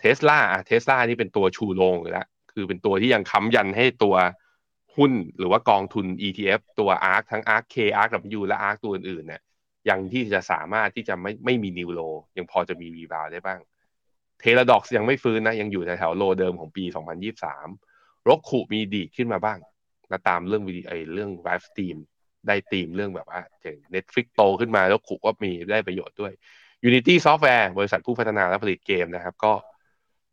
เทสลาอะเทสลานี่เป็นตัวชูโรงอยู่แล้วคือเป็นตัวที่ยังค้ำยันให้ตัวหุ้นหรือว่ากองทุน ETF ตัว ARK ทั้ง ARK K ARK W และ ARK ตัวอื่นๆเนี่ย ยังที่จะสามารถที่จะไม่ไม่มี new low ยังพอจะมี rebound ได้บ้าง Teladoc ยังไม่ฟื้นนะ ยังอยู่แถว low เดิมของปี 2023 Roku มีดีดขึ้นมาบ้างมาตามเรื่องวิดีโอเรื่อง live stream ได้ตีมเรื่องแบบว่าอย่าง Netflix โตขึ้นมาแล้ว Roku ก็มีได้ประโยชน์ด้วย Unity Software บริษัทผู้พัฒนาและผลิตเกมนะครับ ก็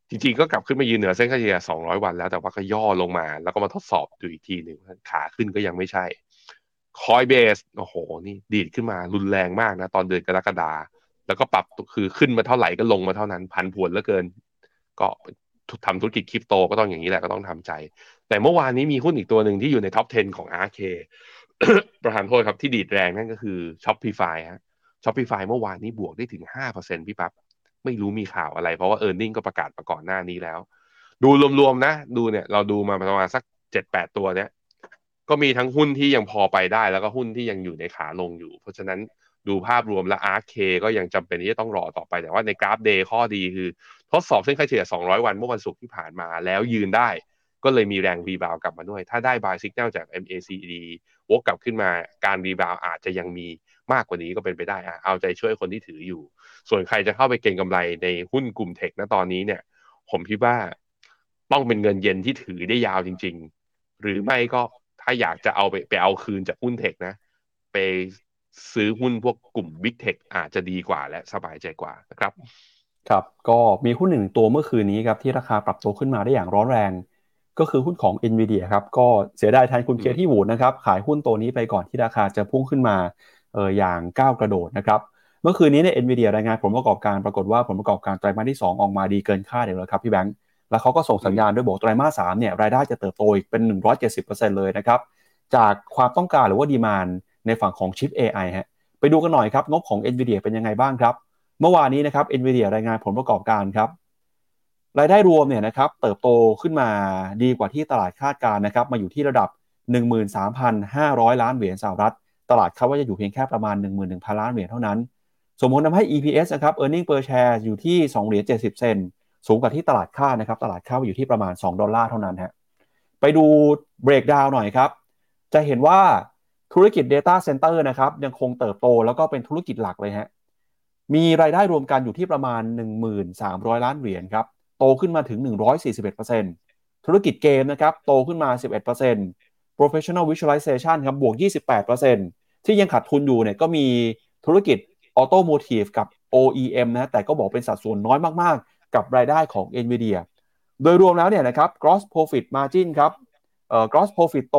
จริงๆ ก็กลับขึ้นมายืนเหนือเส้นค่าเฉลี่ย200 วันแล้วแต่ว่าก็ย่อลงมา แล้วก็มาทดสอบดูอีกทีหนึ่งขาขึ้นก็ยังไม่ใช่ Coinbase โอ้โห นี่ดีดขึ้นมารุนแรงมากนะ ตอนเดือนกรกฎาแล้วก็ปรับคือขึ้นมาเท่าไหร่ก็ลงมาเท่านั้น ผันผวนเหลือเกิน ก็ทำธุรกิจคริปโตก็ต้องอย่างนี้แหละก็ต้องทำใจ แต่เมื่อวานนี้มีหุ้นอีกตัวหนึ่งที่อยู่ในท็อป 10 ของ RK ประธานโทษครับที่ดีดแรงนั่นก็คือ Shopify ฮะ Shopify เมื่อวานนี้บวกได้ถึง 5%พี่ปับ๊บไม่รู้มีข่าวอะไร เพราะว่าเออร์เน็งก็ประกาศมาก่อนหน้านี้แล้ว ดูรวมๆนะ ดูเนี่ยเราดูมาประมาณสักเจ็ดแปดตัวเนี่ย ก็มีทั้งหุ้นที่ยังพอไปได้ แล้วก็หุ้นที่ยังอยู่ในขาลงอยู่ เพราะฉะนั้นดูภาพรวมและ RK ก็ยังจำเป็นที่จะต้องรอต่อไปแต่ว่าในกราฟ day ข้อดีคือ ทดสอบเส้นค่าเฉลี่ย 200 วันเมื่อวันศุกร์ที่ผ่านมาแล้วยืนได้ก็เลยมีแรง rebound กลับมาด้วย ถ้าได้ buy signal จาก MACD วกกลับขึ้นมาการ rebound อาจจะยังมีมากกว่านี้ก็เป็นไปได้อะเอาใจช่วยคนที่ถืออยู่ ส่วนใครจะเข้าไปเก็งกำไรในหุ้นกลุ่ม tech นะตอนนี้เนี่ย ผมคิดว่าต้องเป็นเงินเย็นที่ถือได้ยาวจริง ๆ หรือไม่ก็ ถ้าอยากจะเอาไปไปเอาคืนจากหุ้น tech นะ ไปซื้อหุ้นพวกกลุ่มบิ๊กเทคอาจจะดีกว่าและสบายใจกว่านะครับ ครับก็มีหุ้นหนึ่งตัวเมื่อคืนนี้ครับที่ราคาปรับตัวขึ้นมาได้อย่างร้อนแรง ก็คือหุ้นของ NVIDIA ครับก็เสียดายแทนคุณอืมเคที่วูดนะครับขายหุ้นตัวนี้ไปก่อนที่ราคาจะพุ่งขึ้นมาเอออย่างก้าวกระโดดนะครับเมื่อคืนนี้เนี่ย NVIDIA รายงานผลประกอบการปรากฏว่าผลประกอบการไตรมาสที่ 2 ออกมาดีเกินคาดเลยครับพี่แบงค์ แล้วเขาก็ส่งสัญญาณด้วยบอกไตรมาส3เนี่ยรายได้จะเติบโตอีกเป็น 170%เลยนะครับ จากความต้องการหรือว่าดีมานในฝั่งของชิป AI ฮะไปดูกันหน่อยครับ งบของ NVIDIA เป็นยังไงบ้างครับ เมื่อวานนี้นะครับ NVIDIA รายงานผลประกอบการครับรายได้รวมเนี่ยนะครับเติบโตขึ้นมาดีกว่าที่ตลาดคาดการณ์นะครับมาอยู่ที่ระดับ 13,500 ล้านเหรียญสหรัฐ ตลาดคาดว่าจะอยู่เพียงแค่ประมาณ 11,000 ล้านเหรียญเท่านั้น สมมติทำให้ EPS นะครับ Earning per share อยู่ที่2เหรียญ70 เซนต์ สูงกว่าที่ตลาดคานะครับ ตลาดคาดว่าอยู่ที่ประมาณ 2 ดอลลาร์เท่านั้นฮะไปดู breakdown หน่อยครับ จะเห็นว่าธุรกิจ Data Center นะครับยังคงเติบโตแล้วก็เป็นธุรกิจหลักเลยฮะมีรายได้รวมกันอยู่ที่ประมาณ 1,300 ล้านเหรียญครับโตขึ้นมาถึง 141%ธุรกิจเกมนะครับโตขึ้นมา 11% professional visualization ครับบวก 28%ที่ยังขาดทุนอยู่เนี่ยก็มีธุรกิจ automotive กับ OEM นะแต่ก็บอกเป็นสัดส่วนน้อยมากๆ กับรายได้ของ NVIDIA โดยรวมแล้วเนี่ยนะครับ gross profit margin ครับ gross profit โต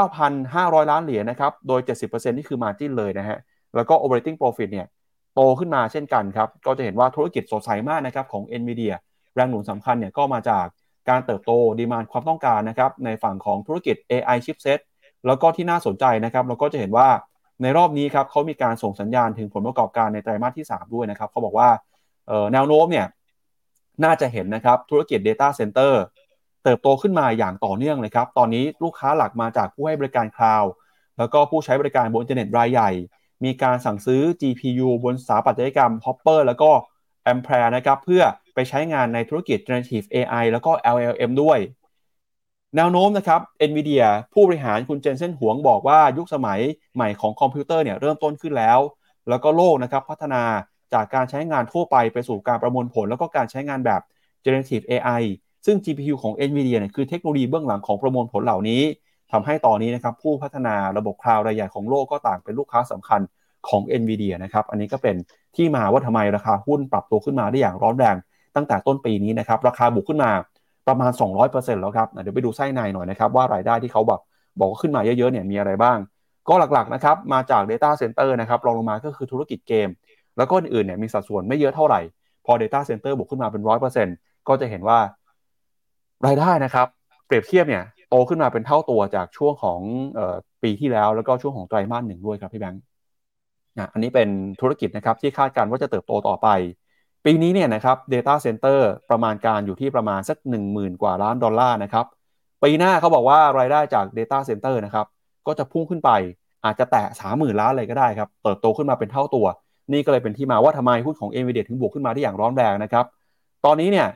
9,500 ล้านเหรียญนะครับ โดย 70%นี่คือ margin เลยนะฮะ แล้วก็ operating profit เนี่ยโตขึ้นมาเช่นกันครับ ก็จะเห็นว่าธุรกิจสดใสมากนะครับของ NVIDIA แรงหนุนสำคัญเนี่ยก็มาจากการเติบโตดีมานความต้องการนะครับในฝั่งของธุรกิจ AI chipset แล้วก็ที่น่าสนใจนะครับเราก็จะเห็นว่าในรอบนี้ครับเขามีการส่งสัญญาณถึงผลประกอบการในไตรมาสที่ 3 ด้วยนะครับเขาบอกว่าแนวโน้มเนี่ย น่าจะเห็นนะครับธุรกิจ Data Center เติบโตขึ้นมาอย่างต่อเนื่องเลยครับ ตอนนี้ลูกค้าหลักมาจากผู้ให้บริการคลาวด์แล้วก็ผู้ใช้บริการบนอินเทอร์เน็ตรายใหญ่ มีการสั่งซื้อ GPU บนสถาปัตยกรรม Hopper แล้วก็ Ampere นะครับเพื่อไปใช้งานในธุรกิจ Generative AI แล้วก็ LLM ด้วย แนวโน้มนะครับ NVIDIA ผู้บริหารคุณ Jensen Huang บอกว่ายุคสมัยใหม่ของคอมพิวเตอร์เนี่ยเริ่มต้นขึ้นแล้ว แล้วก็โลกนะครับพัฒนา จากการใช้งานทั่วไปไปสู่การประมวลผล แล้วก็การใช้งานแบบ Generative AI ซึ่ง GPU ของ NVIDIA เนี่ยคือเทคโนโลยีเบื้องหลังของประมวลผลเหล่านี้ทำให้ตอนนี้นะครับผู้พัฒนาระบบคลาวด์รายใหญ่ของโลกก็ต่างเป็นลูกค้าสำคัญของ NVIDIA นะครับอันนี้ก็เป็นที่มาว่าทำไมราคาหุ้นปรับตัวขึ้นมาได้อย่างร้อนแรงตั้งแต่ต้นปีนี้นะครับราคาบุกขึ้นมาประมาณ 200%แล้วครับเดี๋ยวไปดูไส้ในหน่อยนะครับว่ารายได้ที่เขาแบบบอกว่าขึ้นมาเยอะๆเนี่ยมีอะไรบ้าง ก็หลักๆนะครับมาจาก Data Center นะครับรองลงมาก็คือธุรกิจเกม แล้วก็อื่นๆเนี่ยมีสัดส่วนไม่เยอะเท่าไหร่ พอ Data Center บุกขึ้นมาเป็น100%ก็จะเห็นว่ารายได้นะครับ เปรียบเทียบเนี่ยโตขึ้นมาเป็นเท่าตัวจากช่วงของออปีที่แล้ว แล้วก็ช่วงของไตรมาสหนึ่งด้วยครับพี่แบงค์นะอันนี้เป็นธุรกิจนะครับที่คาดการณ์ว่าจะเติบโตต่อไป ปีนี้เนี่ยนะครับ Data Center ประมาณการอยู่ที่ประมาณสัก 10,000 กว่าล้านดอลลาร์นะครับปีหน้าเขาบอกว่ารายได้จาก Data Center นะครับก็จะพุ่งขึ้นไปอาจจะแตะ30,000 ล้านเลยก็ได้ครับ เติบโตขึ้นมาเป็นเท่าตัว นี่ก็เลยเป็นที่มาว่าทำไมหุ้นของ NVIDIA ถึงบวกขึ้นมาได้อย่างร้อนแรงนะครับ ตอนนี้เนี่ย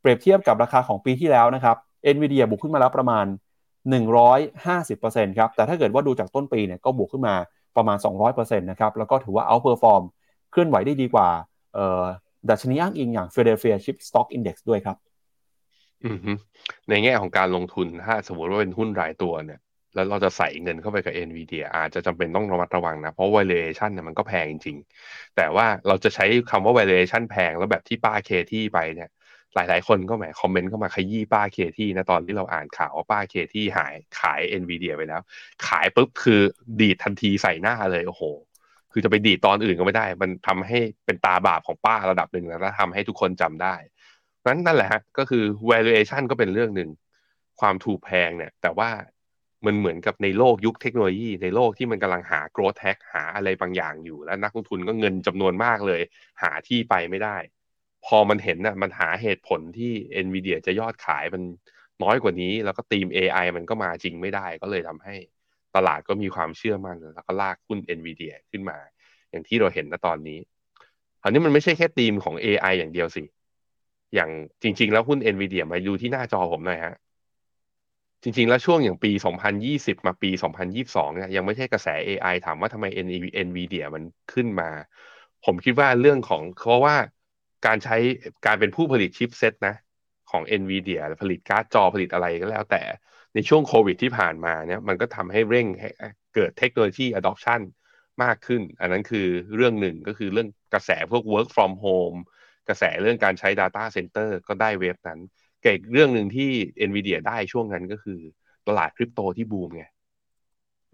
เปรียบเทียบกับราคาของปีที่แล้วนะครับ NVIDIA บวกขึ้นมาแล้วประมาณ 150%ครับ แต่ถ้าเกิดว่าดูจากต้นปีเนี่ยก็บวกขึ้นมาประมาณ 200%นะครับ แล้วก็ถือว่า outperform เคลื่อนไหวได้ดีกว่าดัชนีอ้างอิงอย่าง Philadelphia Chip Stock Index ด้วยครับในแง่ของการลงทุนถ้าสมมติว่าเป็นหุ้นรายตัวเนี่ย แล้วเราจะใส่เงินเข้าไปกับ NVIDIA อาจจะจำเป็นต้องระมัดระวังนะ เพราะ valuation เนี่ยมันก็แพงจริงๆแต่ว่าเราจะใช้คำว่า valuation แพงแล้วแบบที่ป้าเคที่ไปเนี่ย หลายๆ คนก็แหมคอมเมนต์เข้ามาขยี้ป้าเคที่นะตอนที่เราอ่านข่าวว่าป้าเคที่หายขาย NVIDIA ไปแล้ว ขายปุ๊บคือดีดทันทีใส่หน้าเลยโอ้โห คือจะไปดีดตอนอื่นก็ไม่ได้ มันทำให้เป็นตาบาปของป้าระดับหนึ่งแล้วทำให้ทุกคนจำได้นั้นนั่นแหละฮะก็คือ valuation ก็เป็นเรื่องหนึ่งความถูกแพงเนี่ย แต่ว่า มันเหมือนกับในโลกยุคเทคโนโลยี ในโลกที่มันกำลังหา growth hack หาอะไรบางอย่างอยู่ แล้วนักลงทุนก็เงินจำนวนมากเลย หาที่ไปไม่ได้ พอมันเห็นน่ะมันหาเหตุผลที่ NVIDIA จะยอดขายมันน้อยกว่านี้ แล้วก็ทีม AI มันก็มาจริงไม่ได้ ก็เลยทำให้ตลาดก็มีความเชื่อมั่นแล้วก็ลากหุ้น NVIDIA ขึ้นมา อย่างที่เราเห็นณตอนนี้คราวนี้มันไม่ใช่แค่ธีมของ AI อย่างเดียวสิอย่างจริง ๆ แล้วหุ้น NVIDIA มาดูที่หน้าจอผมหน่อยฮะ จริงๆ แล้วช่วงอย่างปี 2020 มาปี 2022 เนี่ยยังไม่ใช่กระแส AI ถามว่าทำไม NVIDIA มันขึ้นมา ผมคิดว่าเรื่องของเพราะว่าการใช้การเป็นผู้ผลิตชิปเซตนะ ของ NVIDIA ผลิตการ์ดจอผลิตอะไรก็แล้วแต่ในช่วงโควิดที่ผ่านมาเนี่ยมันก็ทำให้เร่งให้เกิดเทคโนโลยี adoption มากขึ้น อันนั้นคือเรื่องหนึ่งก็คือเรื่องกระแสพวก work from home กระแสเรื่องการใช้ data center ก็ได้เว็บนั้น เก่เรื่องหนึ่งที่ NVIDIA ได้ช่วงนั้นก็คือ ตลาดคริปโตที่บูมไง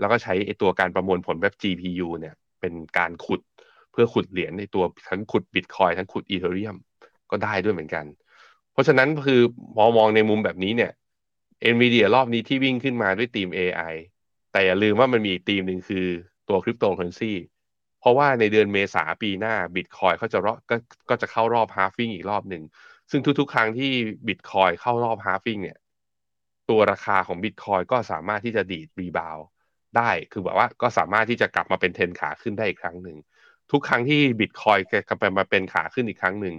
แล้วก็ใช้ตัวการประมวลผลแบบ GPU เนี่ย เป็นการขุดเพื่อขุดเหรียญในตัวทั้งขุดบิตคอยทั้งขุด Ethereum ก็ได้ด้วยเหมือนกัน เพราะฉะนั้นคือมองมองในมุมแบบนี้เนี่ย NVIDIA รอบนี้ที่วิ่งขึ้นมาด้วยทีม AI แต่อย่าลืมว่ามันมีอีกทีมหนึ่งคือตัวคริปโตเคอเรนซีเพราะว่าในเดือนเมษาปีหน้าบิตคอยเขาจะรอก็ก็จะเข้ารอบ halving อีกรอบหนึ่ง ซึ่งทุกๆ ครั้งที่บิตคอยเข้ารอบ halving เนี่ย ตัวราคาของบิตคอยก็สามารถที่จะดีด rebound ได้ คือแบบว่าก็สามารถที่จะกลับมาเป็นเทนขาขึ้นได้อีกครั้งหนึ่ง ทุกครั้งที่บิตคอยกลับมาเป็นขาขึ้นอีกครั้งหนึ่ง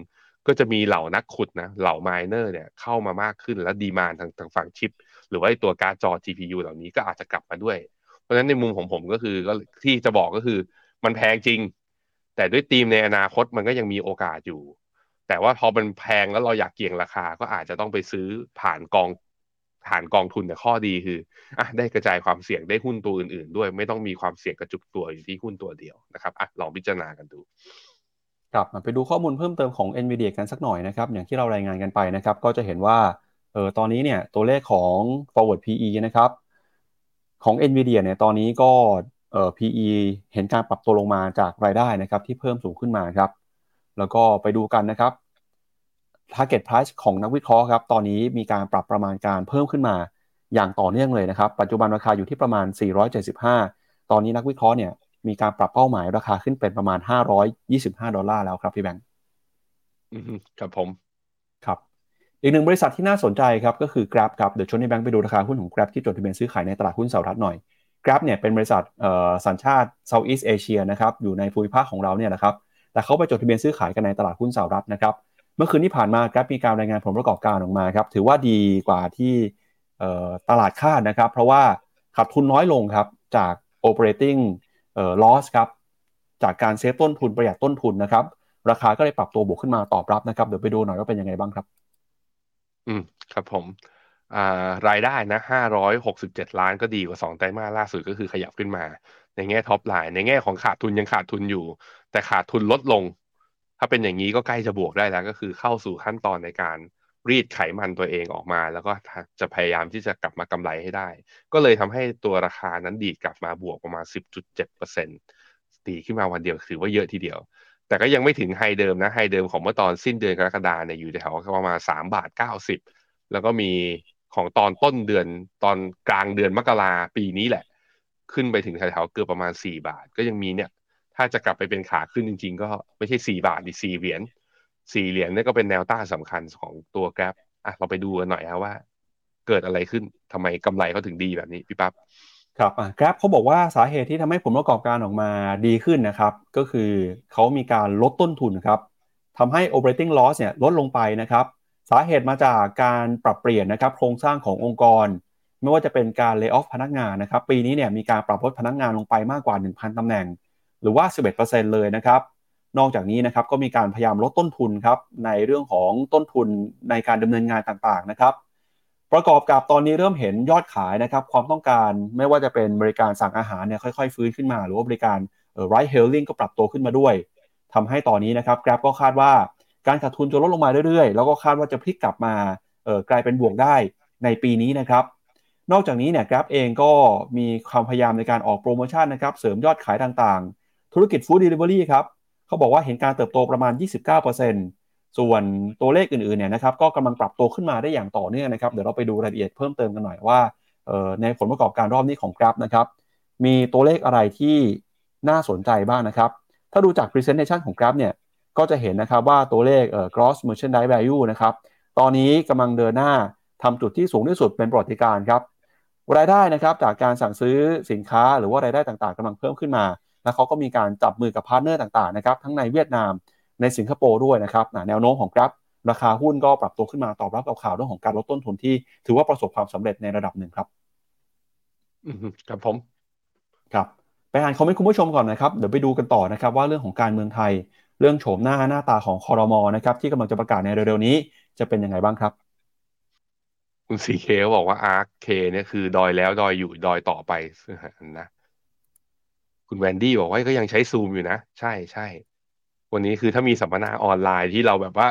ก็จะมีเหล่านักขุดนะ เหล่า miner เนี่ยเข้ามามากขึ้น และ demand ทางทางฝั่งชิป หรือว่าตัวการ์ดจอ GPU เหล่านี้ก็อาจจะกลับมาด้วย เพราะฉะนั้นในมุมของผมก็คือก็ที่จะบอกก็คือมันแพงจริง แต่ด้วยธีมในอนาคตมันก็ยังมีโอกาสอยู่ แต่ว่าพอมันแพงแล้วเราอยากเกี่ยงราคาก็อาจจะต้องไปซื้อผ่านกองผ่านกองทุนแต่ข้อดีคืออะได้กระจายความเสี่ยงได้หุ้นตัวอื่น ๆ ด้วย ไม่ต้องมีความเสี่ยงกระจุกตัวอยู่ที่หุ้นตัวเดียวนะครับอะลองพิจารณากันดูครับมาไปดูข้อมูลเพิ่มเติมของ NVIDIA กันสักหน่อยนะครับ อย่างที่เรารายงานกันไปนะครับ ก็จะเห็นว่าเออตอนนี้เนี่ยตัวเลขของ forward PE นะครับ ของ NVIDIA เนี่ยตอนนี้ก็เออ PE เห็นการปรับตัวลงมาจากรายได้นะครับ ที่เพิ่มสูงขึ้นมาครับ แล้วก็ไปดูกันนะครับ target price ของนักวิเคราะห์ครับ ตอนนี้มีการปรับประมาณการเพิ่มขึ้นมาอย่างต่อเนื่องเลยนะครับ ปัจจุบันราคาอยู่ที่ประมาณ 475 ตอนนี้นักวิเคราะห์เนี่ยมีการปรับเป้าหมายราคาขึ้นเป็นประมาณ 525 ดอลลาร์แล้วครับพี่แบงค์อืมครับผม ครับ อีกหนึ่งบริษัทที่น่าสนใจครับก็คือ Grab ครับ เดี๋ยวชวนให้แบงค์ไปดูราคาหุ้นของ Grab ที่จดทะเบียนซื้อขายในตลาดหุ้นสหรัฐหน่อย Grab เนี่ยเป็นบริษัทสัญชาติ Southeast Asia นะครับ อยู่ในภูมิภาคของเราเนี่ยนะครับ แต่เขาไปจดทะเบียนซื้อขายกันในตลาดหุ้นสหรัฐนะครับ เมื่อคืนที่ผ่านมา Grab มีการรายงานผลประกอบการออกมาครับ ถือว่าดีกว่าที่ตลาดคาดนะครับ เพราะว่าขาดทุนน้อยลงครับ จาก operating loss ครับ จากการเซฟต้นทุนประหยัดต้นทุนนะครับ ราคาก็เลยปรับตัวบวกขึ้นมาตอบรับนะครับ เดี๋ยวไปดูหน่อยว่าเป็นยังไงบ้างครับ อืม ครับผมรายได้นะห้าร้อยหกสิบเจ็ดล้านก็ดีกว่าสองไตรมาสล่าสุดก็คือขยับขึ้นมา ในแง่ top line ในแง่ของขาดทุนยังขาดทุนอยู่ แต่ขาดทุนลดลง ถ้าเป็นอย่างนี้ก็ใกล้จะบวกได้แล้ว ก็คือเข้าสู่ขั้นตอนในการรีดไขมันตัวเองออกมา แล้วก็จะพยายามที่จะกลับมากำไรให้ได้ ก็เลยทำให้ตัวราคานั้นดีดกลับมาบวกประมาณ 10.7%ดีดขึ้นมาวันเดียวถือว่าเยอะทีเดียว แต่ก็ยังไม่ถึง high เดิมนะ high เดิมของเมื่อตอนสิ้นเดือนกรกฎาเนี่ยอยู่แถวประมาณ3บาท90 แล้วก็มีของตอนต้นเดือนตอนกลางเดือนมกราปีนี้แหละ ขึ้นไปถึงแถวๆเกือบประมาณ 4 บาท ก็ยังมีเนี่ย ถ้าจะกลับไปเป็นขาขึ้นจริง ๆ ก็ไม่ใช่4บาทดิ4เหรียญ4เหรียญนี่ก็เป็นแนวต้านสำคัญของตัวแกร็บอะเราไปดูกันหน่อยครับว่า เกิดอะไรขึ้นทำไมกำไรเขาถึงดีแบบนี้พี่ปั๊บครับอะแกร็บเขาบอกว่าสาเหตุที่ทำให้ผลประกอบการออกมาดีขึ้นนะครับ ก็คือเขามีการลดต้นทุนครับทำให้ operating loss เนี่ยลดลงไปนะครับ สาเหตุมาจากการปรับเปลี่ยนนะครับ โครงสร้างขององค์กร ไม่ว่าจะเป็นการ lay off พนักงานนะครับ ปีนี้เนี่ยมีการปรับลดพนักงานลงไปมากกว่า 1,000ตำแหน่ง หรือว่า 11%เลยนะครับ นอกจากนี้นะครับก็มีการพยายามลดต้นทุนครับในเรื่องของต้นทุนในการดำเนินงานต่างๆนะครับ ประกอบกับตอนนี้เริ่มเห็นยอดขายนะครับ ความต้องการไม่ว่าจะเป็นบริการสั่งอาหารเนี่ยค่อยๆ ฟื้นขึ้นมา หรือว่าบริการเอ่อ ride hailing ก็ปรับตัวขึ้นมาด้วยทำให้ตอนนี้นะครับ Grab ก็คาดว่าการขาดทุนจะลดลงมาเรื่อยๆ แล้วก็คาดว่าจะพลิกกลับมาเออกลายเป็นบวกได้ในปีนี้นะครับ นอกจากนี้เนี่ย Grab เองก็มีความพยายามในการออกโปรโมชั่นนะครับ เสริมยอดขายต่างๆ ธุรกิจ Food Delivery ครับเขาบอกว่าเห็นการเติบโตประมาณ 29%ส่วนตัวเลขอื่นๆเนี่ยนะครับก็กำลังปรับตัวขึ้นมาได้อย่างต่อเนื่องนะครับเดี๋ยวเราไปดูรายละเอียดเพิ่มเติมกันหน่อยว่าในผลประกอบการรอบนี้ของ Grab นะครับมีตัวเลขอะไรที่น่าสนใจบ้างนะครับ ถ้าดูจาก presentation ของ Grab เนี่ยก็จะเห็นนะครับว่าตัวเลขเอ่อ gross merchandise value นะครับตอนนี้กำลังเดินหน้าทำจุดที่สูงที่สุดเป็นประวัติการณ์ครับรายได้นะครับจากการสั่งซื้อสินค้าหรือว่ารายได้ต่างๆกำลังเพิ่มขึ้นมา แล้วเขาก็มีการจับมือกับ partner ต่างๆนะครับทั้งในเวียดนามในสิงคโปร์ด้วยนะครับแนวโน้มของ Grab ราคาหุ้นก็ปรับตัวขึ้นมาตอบรับกับข่าวเรื่องของการลดต้นทุนที่ ถือว่าประสบความสำเร็จในระดับหนึ่งครับอืมครับผมครับไปอ่านคอมเมนต์คุณผู้ชมก่อนนะครับเดี๋ยวไปดูกันต่อนะครับว่าเรื่องของการเมืองไทย เรื่องโฉมหน้าหน้าตาของคอรมอนะครับที่กำลังจะประกาศในเร็วๆนี้ จะเป็นยังไงบ้างครับ คุณสีเคบอกว่าอาร์คเคเนี่ยคือดอยแล้วดอยอยู่ดอยต่อไปนะ คุณแวนดี้บอกว่าก็ยังใช้ซูมอยู่นะ ใช่ใช่วันนี้คือถ้ามีสัมมนาออนไลน์ที่เราแบบว่า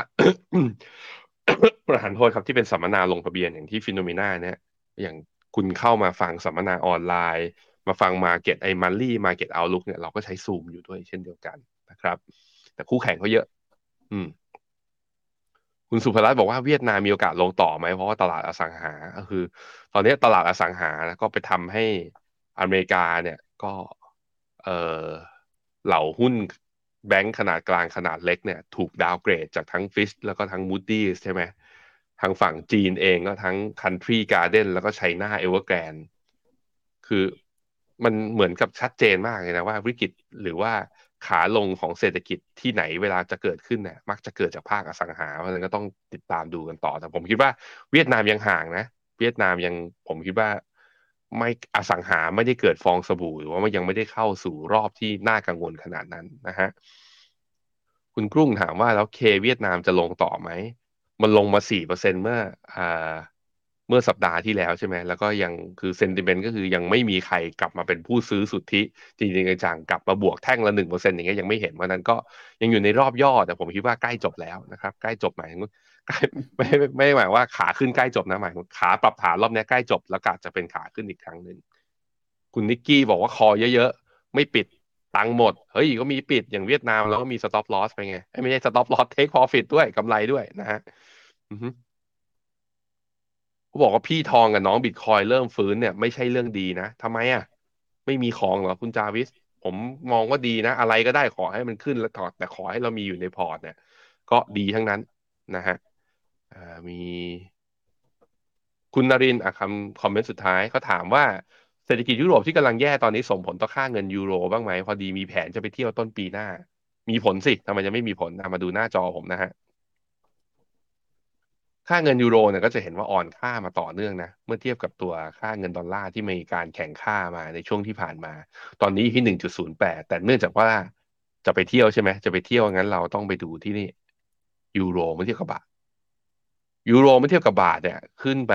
ประทานโทษครับที่เป็นสัมมนาลงทะเบียนอย่างที่ FINNOMENA เนี่ย อย่างคุณเข้ามาฟังสัมมนาออนไลน์ มาฟัง market ไอ monthly market outlook เนี่ยเราก็ใช้ซูมอยู่ด้วยเช่นเดียวกันนะครับ แต่คู่แข่งเขาเยอะ อืม คุณสุภรัตน์บอกว่าเวียดนามมีโอกาสลงต่อไหมเพราะว่าตลาดอสังหา ก็คือ ตอนนี้ตลาดอสังหาก็ไปทำให้อเมริกาเนี่ย ก็ เหล่าหุ้นแบงก์ขนาดกลางขนาดเล็กเนี่ยถูก downgrade จากทั้ง Fitch แล้วก็ทั้ง Moody's ใช่ไหมทางฝั่งจีนเองก็ทั้ง Country Garden แล้วก็ China Evergrande คือมันเหมือนกับชัดเจนมากเลยนะว่าวิกฤตหรือว่าขาลงของเศรษฐกิจที่ไหนเวลาจะเกิดขึ้นเนี่ยมักจะเกิดจากภาคอสังหาเพราะฉะนั้นก็ต้องติดตามดูกันต่อ แต่ผมคิดว่าเวียดนามยังห่างนะ เวียดนามยังผมคิดว่า ไม่อสังหาไม่ได้เกิดฟองสบู่หรือว่ายังไม่ได้เข้าสู่รอบที่น่ากังวลขนาดนั้นนะฮะคุณกรุ้งถามว่าแล้วเคเวียดนามจะลงต่อไหม มันลงมาสี่เปอร์เซ็นเมื่ออ่า มื่อสัปดาห์ที่แล้วใช่ไหมแล้วก็ยังคือเซนติเมนต์ก็คือยังไม่มีใครกลับมาเป็นผู้ซื้อสุทธิจริงๆจังกลับมาบวกแท่งละหนึ่งเปอร์เซ็นต์อย่างเงี้ยยังไม่เห็นเพรานั้นก็ยังอยู่ในรอบย่อ แต่ผมคิดว่าใกล้จบแล้วนะครับใกล้จบหมายถึงไม่ไม่ไม่หมายว่าขาขึ้นใกล้จบนะหมายถึงขาปรับฐานรอบนี้ใกล้จบแล้วกาจะเป็นขาขึ้นอีกครั้งหนึ่งคุณนิกกี้บอกว่าคอเยอะๆไม่ปิดทั้งหมด เฮ้ยก็มีปิดอย่างเวียดนามแล้วก็มี stop loss ไปไง ไม่ใช่ stop loss take profit ด้วยกำไรด้วยนะฮะ เขาบอกว่าพี่ทองกับน้องบิตคอยน์เริ่มฟื้นเนี่ยไม่ใช่เรื่องดีนะทำไมอะ ไม่มีของเหรอคุณจาวิส ผมมองว่าดีนะ อะไรก็ได้ขอให้มันขึ้นแล้วถอดแต่ขอให้เรามีอยู่ในพอร์ตเนี่ย ก็ดีทั้งนั้นนะฮะมีคุณนรินอะคำคอมเมนต์สุดท้ายเขาถามว่าเศรษฐกิจยุโรปที่กำลังแย่ตอนนี้ส่งผลต่อค่าเงินยูโรบ้างไหมพอดีมีแผนจะไปเที่ยวต้นปีหน้า มีผลสิทำไมจะไม่มีผลมาดูหน้าจอผมนะฮะ ค่าเงินยูโรเนี่ยก็จะเห็นว่าอ่อนค่ามาต่อเนื่องนะ เมื่อเทียบกับตัวค่าเงินดอลลาร์ที่มีการแข่งค่ามาในช่วงที่ผ่านมา ตอนนี้ที่หนึ่งจุดศูนย์แปดแต่เนื่องจากว่าจะไปเที่ยวใช่ไหมจะไปเที่ยวงั้นเราต้องไปดูที่นี่ยูโรเมื่อเทียบกับบาทยูโรเมื่อเทียบกับบาทเนี่ย ขึ้นไป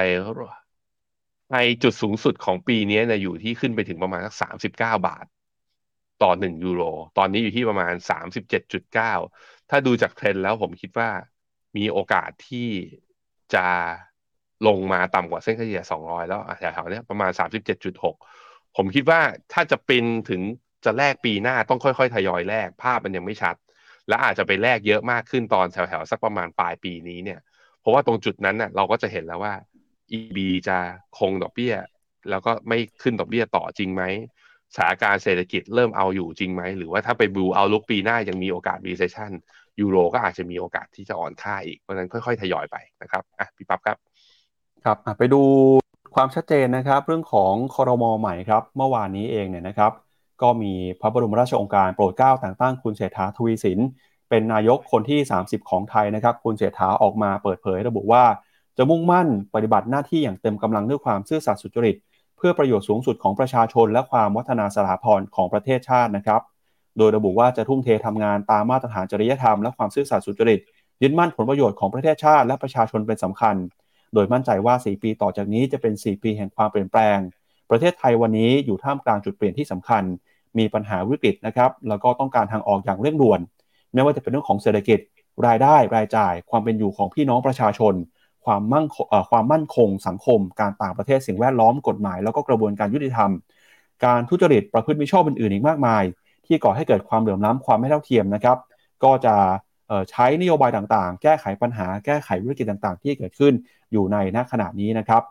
ในจุดสูงสุดของปีนี้เนี่ยอยู่ที่ขึ้นไปถึงประมาณสักสามสิบเก้าบาท ต่อหนึ่งยูโร ตอนนี้อยู่ที่ประมาณสามสิบเจ็ดจุดเก้าถ้าดูจากเทรนด์แล้วผมคิดว่ามีโอกาสที่ จะลงมาต่ำกว่าเส้นเฉลี่ยสองร้อยแล้วแถวๆนี้ประมาณสามสิบเจ็ดจุดหกผมคิดว่าถ้าจะเป็นถึงจะแลกปีหน้าต้องค่อยๆ ทยอยแลกภาพมันยังไม่ชัด และอาจจะไปแลกเยอะมากขึ้นตอนแถวๆ สักประมาณปลายปีนี้เนี่ย เพราะว่าตรงจุดนั้นน่ะเราก็จะเห็นแล้วว่า ECB จะคงดอกเบี้ย แล้วก็ไม่ขึ้นดอกเบี้ยต่อจริงไหมสถานการณ์เศรษฐกิจเริ่มเอาอยู่จริงไหม หรือว่าถ้าไปดู outlook ปีหน้ายังมีโอกาส recession ยูโรก็อาจจะมีโอกาสที่จะอ่อนค่าอีก เพราะนั้นค่อยๆ ทยอยไปนะครับอะพี่ปั๊บครับ ครับไปดูความชัดเจนนะครับ เรื่องของคอรมอใหม่ครับ เมื่อวานนี้เองเนี่ยนะครับ ก็มีพระบรมราชโองการโปรดเกล้าแต่งตั้งคุณเศรษฐาทวีสิน เป็นนายกคนที่ 30 ของไทยนะครับ คุณเศรษฐาออกมาเปิดเผยระบุว่า จะมุ่งมั่นปฏิบัติหน้าที่อย่างเต็มกำลังด้วยความซื่อสัตย์สุจริต เพื่อประโยชน์สูงสุดของประชาชน และความวัฒนาสถาพรของประเทศชาตินะครับ โดยระบุว่าจะทุ่มเททำงานตามมาตรฐานจริยธรรมและความซื่อสัตย์สุจริต ยึดมั่นผลประโยชน์ของประเทศชาติและประชาชนเป็นสำคัญ โดยมั่นใจว่า 4 ปีต่อจากนี้จะเป็น 4 ปีแห่งความเปลี่ยนแปลง ประเทศไทยวันนี้อยู่ท่ามกลางจุดเปลี่ยนที่สำคัญ มีปัญหาวิกฤตนะครับ แล้วก็ต้องการทางออกอย่างเร่งด่วน ไม่ว่าจะเป็นเรื่องของเศรษฐกิจ รายได้ รายจ่าย ความเป็นอยู่ของพี่น้องประชาชน ความมั่งความมั่นคง สังคม การต่างประเทศสิ่งแวดล้อมกฎหมาย แล้วก็กระบวนการยุติธรรม การทุจริตประพฤติมิชอบอื่นๆอีกมากมาย ที่ก่อให้เกิดความเหลื่อมล้ำความไม่เท่าเทียมนะครับ ก็จะใช้นโยบายต่างๆ แก้ไขปัญหา แก้ไขวิกฤตต่างๆ ที่เกิดขึ้นอยู่ในณขณะนี้นะครับ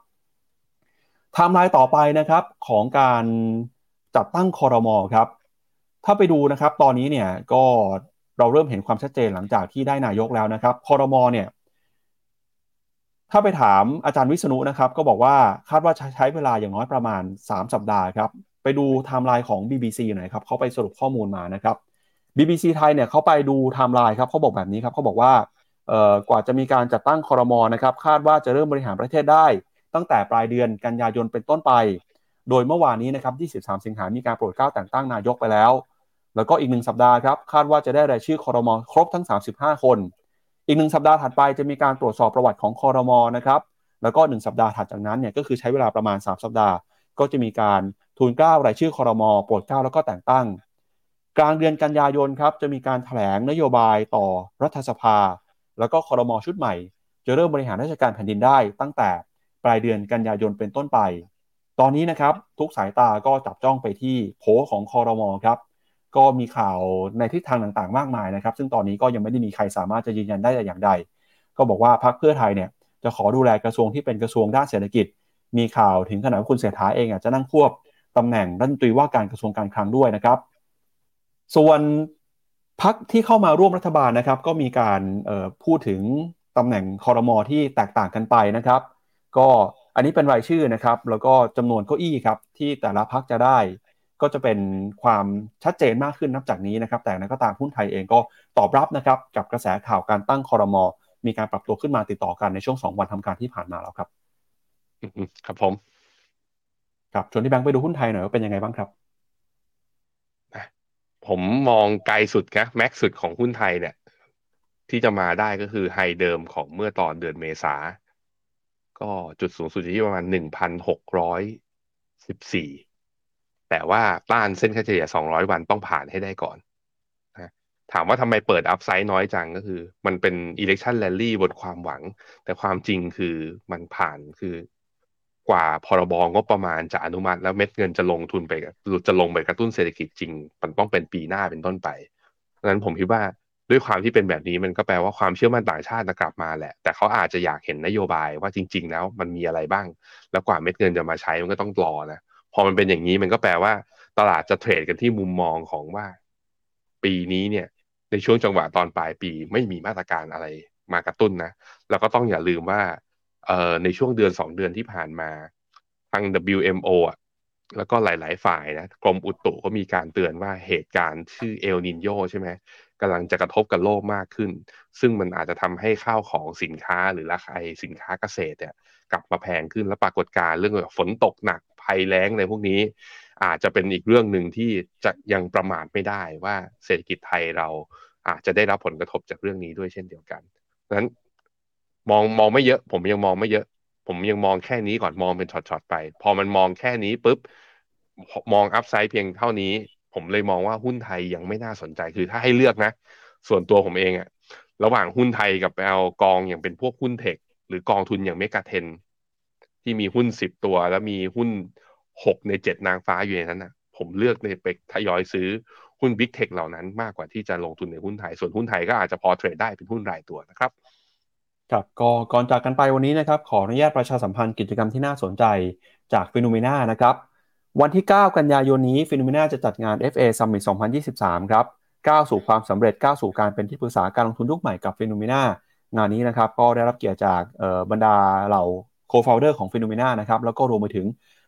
ไทม์ไลน์ต่อไปนะครับของการจัดตั้งคอรมอครับ ถ้าไปดูนะครับ ตอนนี้เนี่ยก็เราเริ่มเห็นความชัดเจนหลังจากที่ได้นายกแล้วนะครับคอรมอเนี่ย ถ้าไปถามอาจารย์วิษณุนะครับ ก็บอกว่าคาดว่าใช้เวลาอย่างน้อยประมาณ 3 สัปดาห์ครับ ไปดูไทม์ไลน์ของ BBC หน่อยครับเขาไปสรุปข้อมูลมานะครับ BBC ไทยเนี่ยเขาไปดูไทม์ไลน์ครับเขาบอกแบบนี้ครับเขาบอกว่ากว่าจะมีการจัดตั้งคอรมอนะครับคาดว่าจะเริ่มบริหารประเทศได้ ตั้งแต่ปลายเดือนกันยายนเป็นต้นไป โดยเมื่อวานนี้นะครับ 23 สิงหามีการโปรดเกล้าแต่งตั้งนายกไปแล้ว แล้วก็อีกหนึ่งสัปดาห์ครับคาดว่าจะได้รายชื่อคอรมอครบทั้ง 35 คน อีกหนึ่งสัปดาห์ถัดไปจะมีการตรวจสอบประวัติของคอรมอนะครับแล้วก็ 1 สัปดาห์ถัดจากนั้นเนี่ยก็คือใช้เวลาประมาณ 3 สัปดาห์ ก็จะมีการ ทูลเกล้ารายชื่อคอรมอโปรดเกล้าแล้วก็แต่งตั้ง กลางเดือนกันยายนครับจะมีการถแถลงนโยบายต่อรัฐสภา แล้วก็คอรมอชุดใหม่ จะเริ่มบริหารราชการแผ่นดินได้ตั้งแต่ปลายเดือนกันยายนเป็นต้นไป ตอนนี้นะครับทุกสายตาก็จับจ้องไปที่โผของคอรมอครับก็มีข่าวในทิศทางต่างๆ มากมายนะครับ ซึ่งตอนนี้ก็ยังไม่ได้มีใครสามารถจะยืนยันได้แต่อย่างใด ก็บอกว่าพรรคเพื่อไทยเนี่ยจะขอดูแลกระทรวงที่เป็นกระทรวงด้านเศรษฐกิจ มีข่าวถึงขนาดว่าคุณเสถาเองอะจะนั่งควบ ตำแหน่งรัฐมนตรีว่าการกระทรวงการคลังด้วยนะครับ ส่วนพักที่เข้ามาร่วมรัฐบาลนะครับ ก็มีการพูดถึงตำแหน่งคอรมอที่แตกต่างกันไปนะครับ ก็อันนี้เป็นรายชื่อนะครับ แล้วก็จำนวนเก้าอี้ครับที่แต่ละพักจะได้ก็จะเป็นความชัดเจนมากขึ้นนับจากนี้นะครับ แต่นั้นก็ตามหุ้นไทยเองก็ตอบรับนะครับ กับกระแสข่าวการตั้งคอรมอมีการปรับตัวขึ้นมาติดต่อกันในช่วงสองวันทำการที่ผ่านมาแล้วครับ ครับผม ครับชวนที่แบงค์ไปดูหุ้นไทยหน่อยว่าเป็นยังไงบ้างครับผมมองไกลสุดนะแม็กสุดของหุ้นไทยเนี่ย ที่จะมาได้ก็คือไฮเดิมของเมื่อตอนเดือนเมษา ก็จุดสูงสุดที่ประมาณหนึ่งพันหกร้อยสิบสี่แต่ว่าต้านเส้นค่าเฉลี่ย200วันต้องผ่านให้ได้ก่อนนะถามว่าทำไมเปิดอัพไซด์น้อยจังก็คือ มันเป็น election rally บนความหวัง แต่ความจริงคือมันผ่านคือ กว่าพรบงบประมาณจะอนุมัติแล้วเม็ดเงินจะลงทุนไปจะลงไปกระตุ้นเศรษฐกิจจริง มันต้องเป็นปีหน้าเป็นต้นไปดังนั้นผมคิดว่าด้วยความที่เป็นแบบนี้มันก็แปลว่าความเชื่อมั่นต่างชาติกลับมาแหละ แต่เขาอาจจะอยากเห็นนโยบายว่าจริง ๆ แล้วมันมีอะไรบ้าง แล้วกว่าเม็ดเงินจะมาใช้มันก็ต้องรอนะพอมันเป็นอย่างนี้มันก็แปลว่า ตลาดจะเทรดกันที่มุมมองของว่า ปีนี้เนี่ย ในช่วงจังหวะตอนปลายปีไม่มีมาตรการอะไรมากระตุ้นนะ แล้วก็ต้องอย่าลืมว่า ในช่วงเดือนสองเดือนที่ผ่านมาทาง WMO อะแล้วก็หลาย ๆ ฝ่ายนะกรมอุตุก็มีการเตือนว่าเหตุการณ์ชื่อเอลนินโยใช่ไหมกำลังจะกระทบกับโลกมากขึ้น ซึ่งมันอาจจะทำให้ข้าวของสินค้าหรือราคาสินค้าเกษตรเนี่ยกลับมาแพงขึ้นและปรากฏการเรื่องแบบฝนตกหนักภัยแล้งในพวกนี้ อาจจะเป็นอีกเรื่องหนึ่งที่จะยังประมาทไม่ได้ว่าเศรษฐกิจไทยเราอาจจะได้รับผลกระทบจากเรื่องนี้ด้วยเช่นเดียวกันดังนั้น มองมองไม่เยอะ ผมยังมองไม่เยอะ ผมยังมองแค่นี้ก่อนมองเป็นช็อตๆไป พอมันมองแค่นี้ปุ๊บมอง upside เพียงเท่านี้ ผมเลยมองว่าหุ้นไทยยังไม่น่าสนใจคือถ้าให้เลือกนะ ส่วนตัวผมเองอะระหว่างหุ้นไทยกับเอากองอย่างเป็นพวกหุ้น tech หรือกองทุนอย่าง MEGA 10 ที่มีหุ้นสิบตัว แล้วมีหุ้นหกในเจ็ดนางฟ้าอยู่ในนั้นนะผมเลือกในไปทยอยซื้อหุ้น Big Tech เหล่านั้นมากกว่าที่จะลงทุนในหุ้นไทย ส่วนหุ้นไทยก็อาจจะพอเทรดได้เป็นหุ้นรายตัวนะครับ ครับก็ก่อนจากกันไปวันนี้นะครับ ขออนุญาตประชาสัมพันธ์กิจกรรมที่น่าสนใจจาก FINNOMENA นะครับ วันที่ 9 กันยายนนี้ FINNOMENA จะจัดงาน FA Summit 2023 ครับก้าวสู่ความสำเร็จก้าวสู่การเป็นที่ปรึกษาการลงทุนยุคใหม่กับ FINNOMENAงานนี้นะครับ ก็ได้รับเกียรติจากบรรดาเหล่า co-founder ของ FINNOMENA นะครับ แล้วก็รวมไปถึง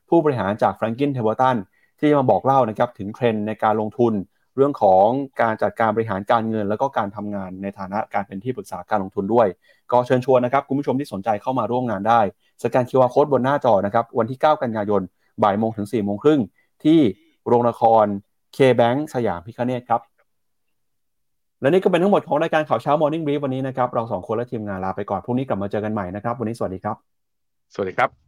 ผู้บริหารจาก Franklin Templeton ที่มาบอกเล่านะครับถึงเทรนด์ในการลงทุน เรื่องของการจัดการบริหารการเงิน แล้วก็การทำงานในฐานะการเป็นที่ปรึกษาการลงทุนด้วย ก็เชิญชวนนะครับคุณผู้ชมที่สนใจเข้ามาร่วมงานได้สแกน QR Code บนหน้าจอนะครับวันที่ 9 กันยายนบ่ายโมงถึง4โมงครึ่งที่โรงละคร KBank สยามพิฆเนศครับ และนี่ก็เป็นทั้งหมดของรายการข่าวเช้า Morning Brief วันนี้นะครับ เราสองคนและทีมงานลาไปก่อนพรุ่งนี้กลับมาเจอกันใหม่นะครับ วันนี้สวัสดีครับ สวัสดีครับ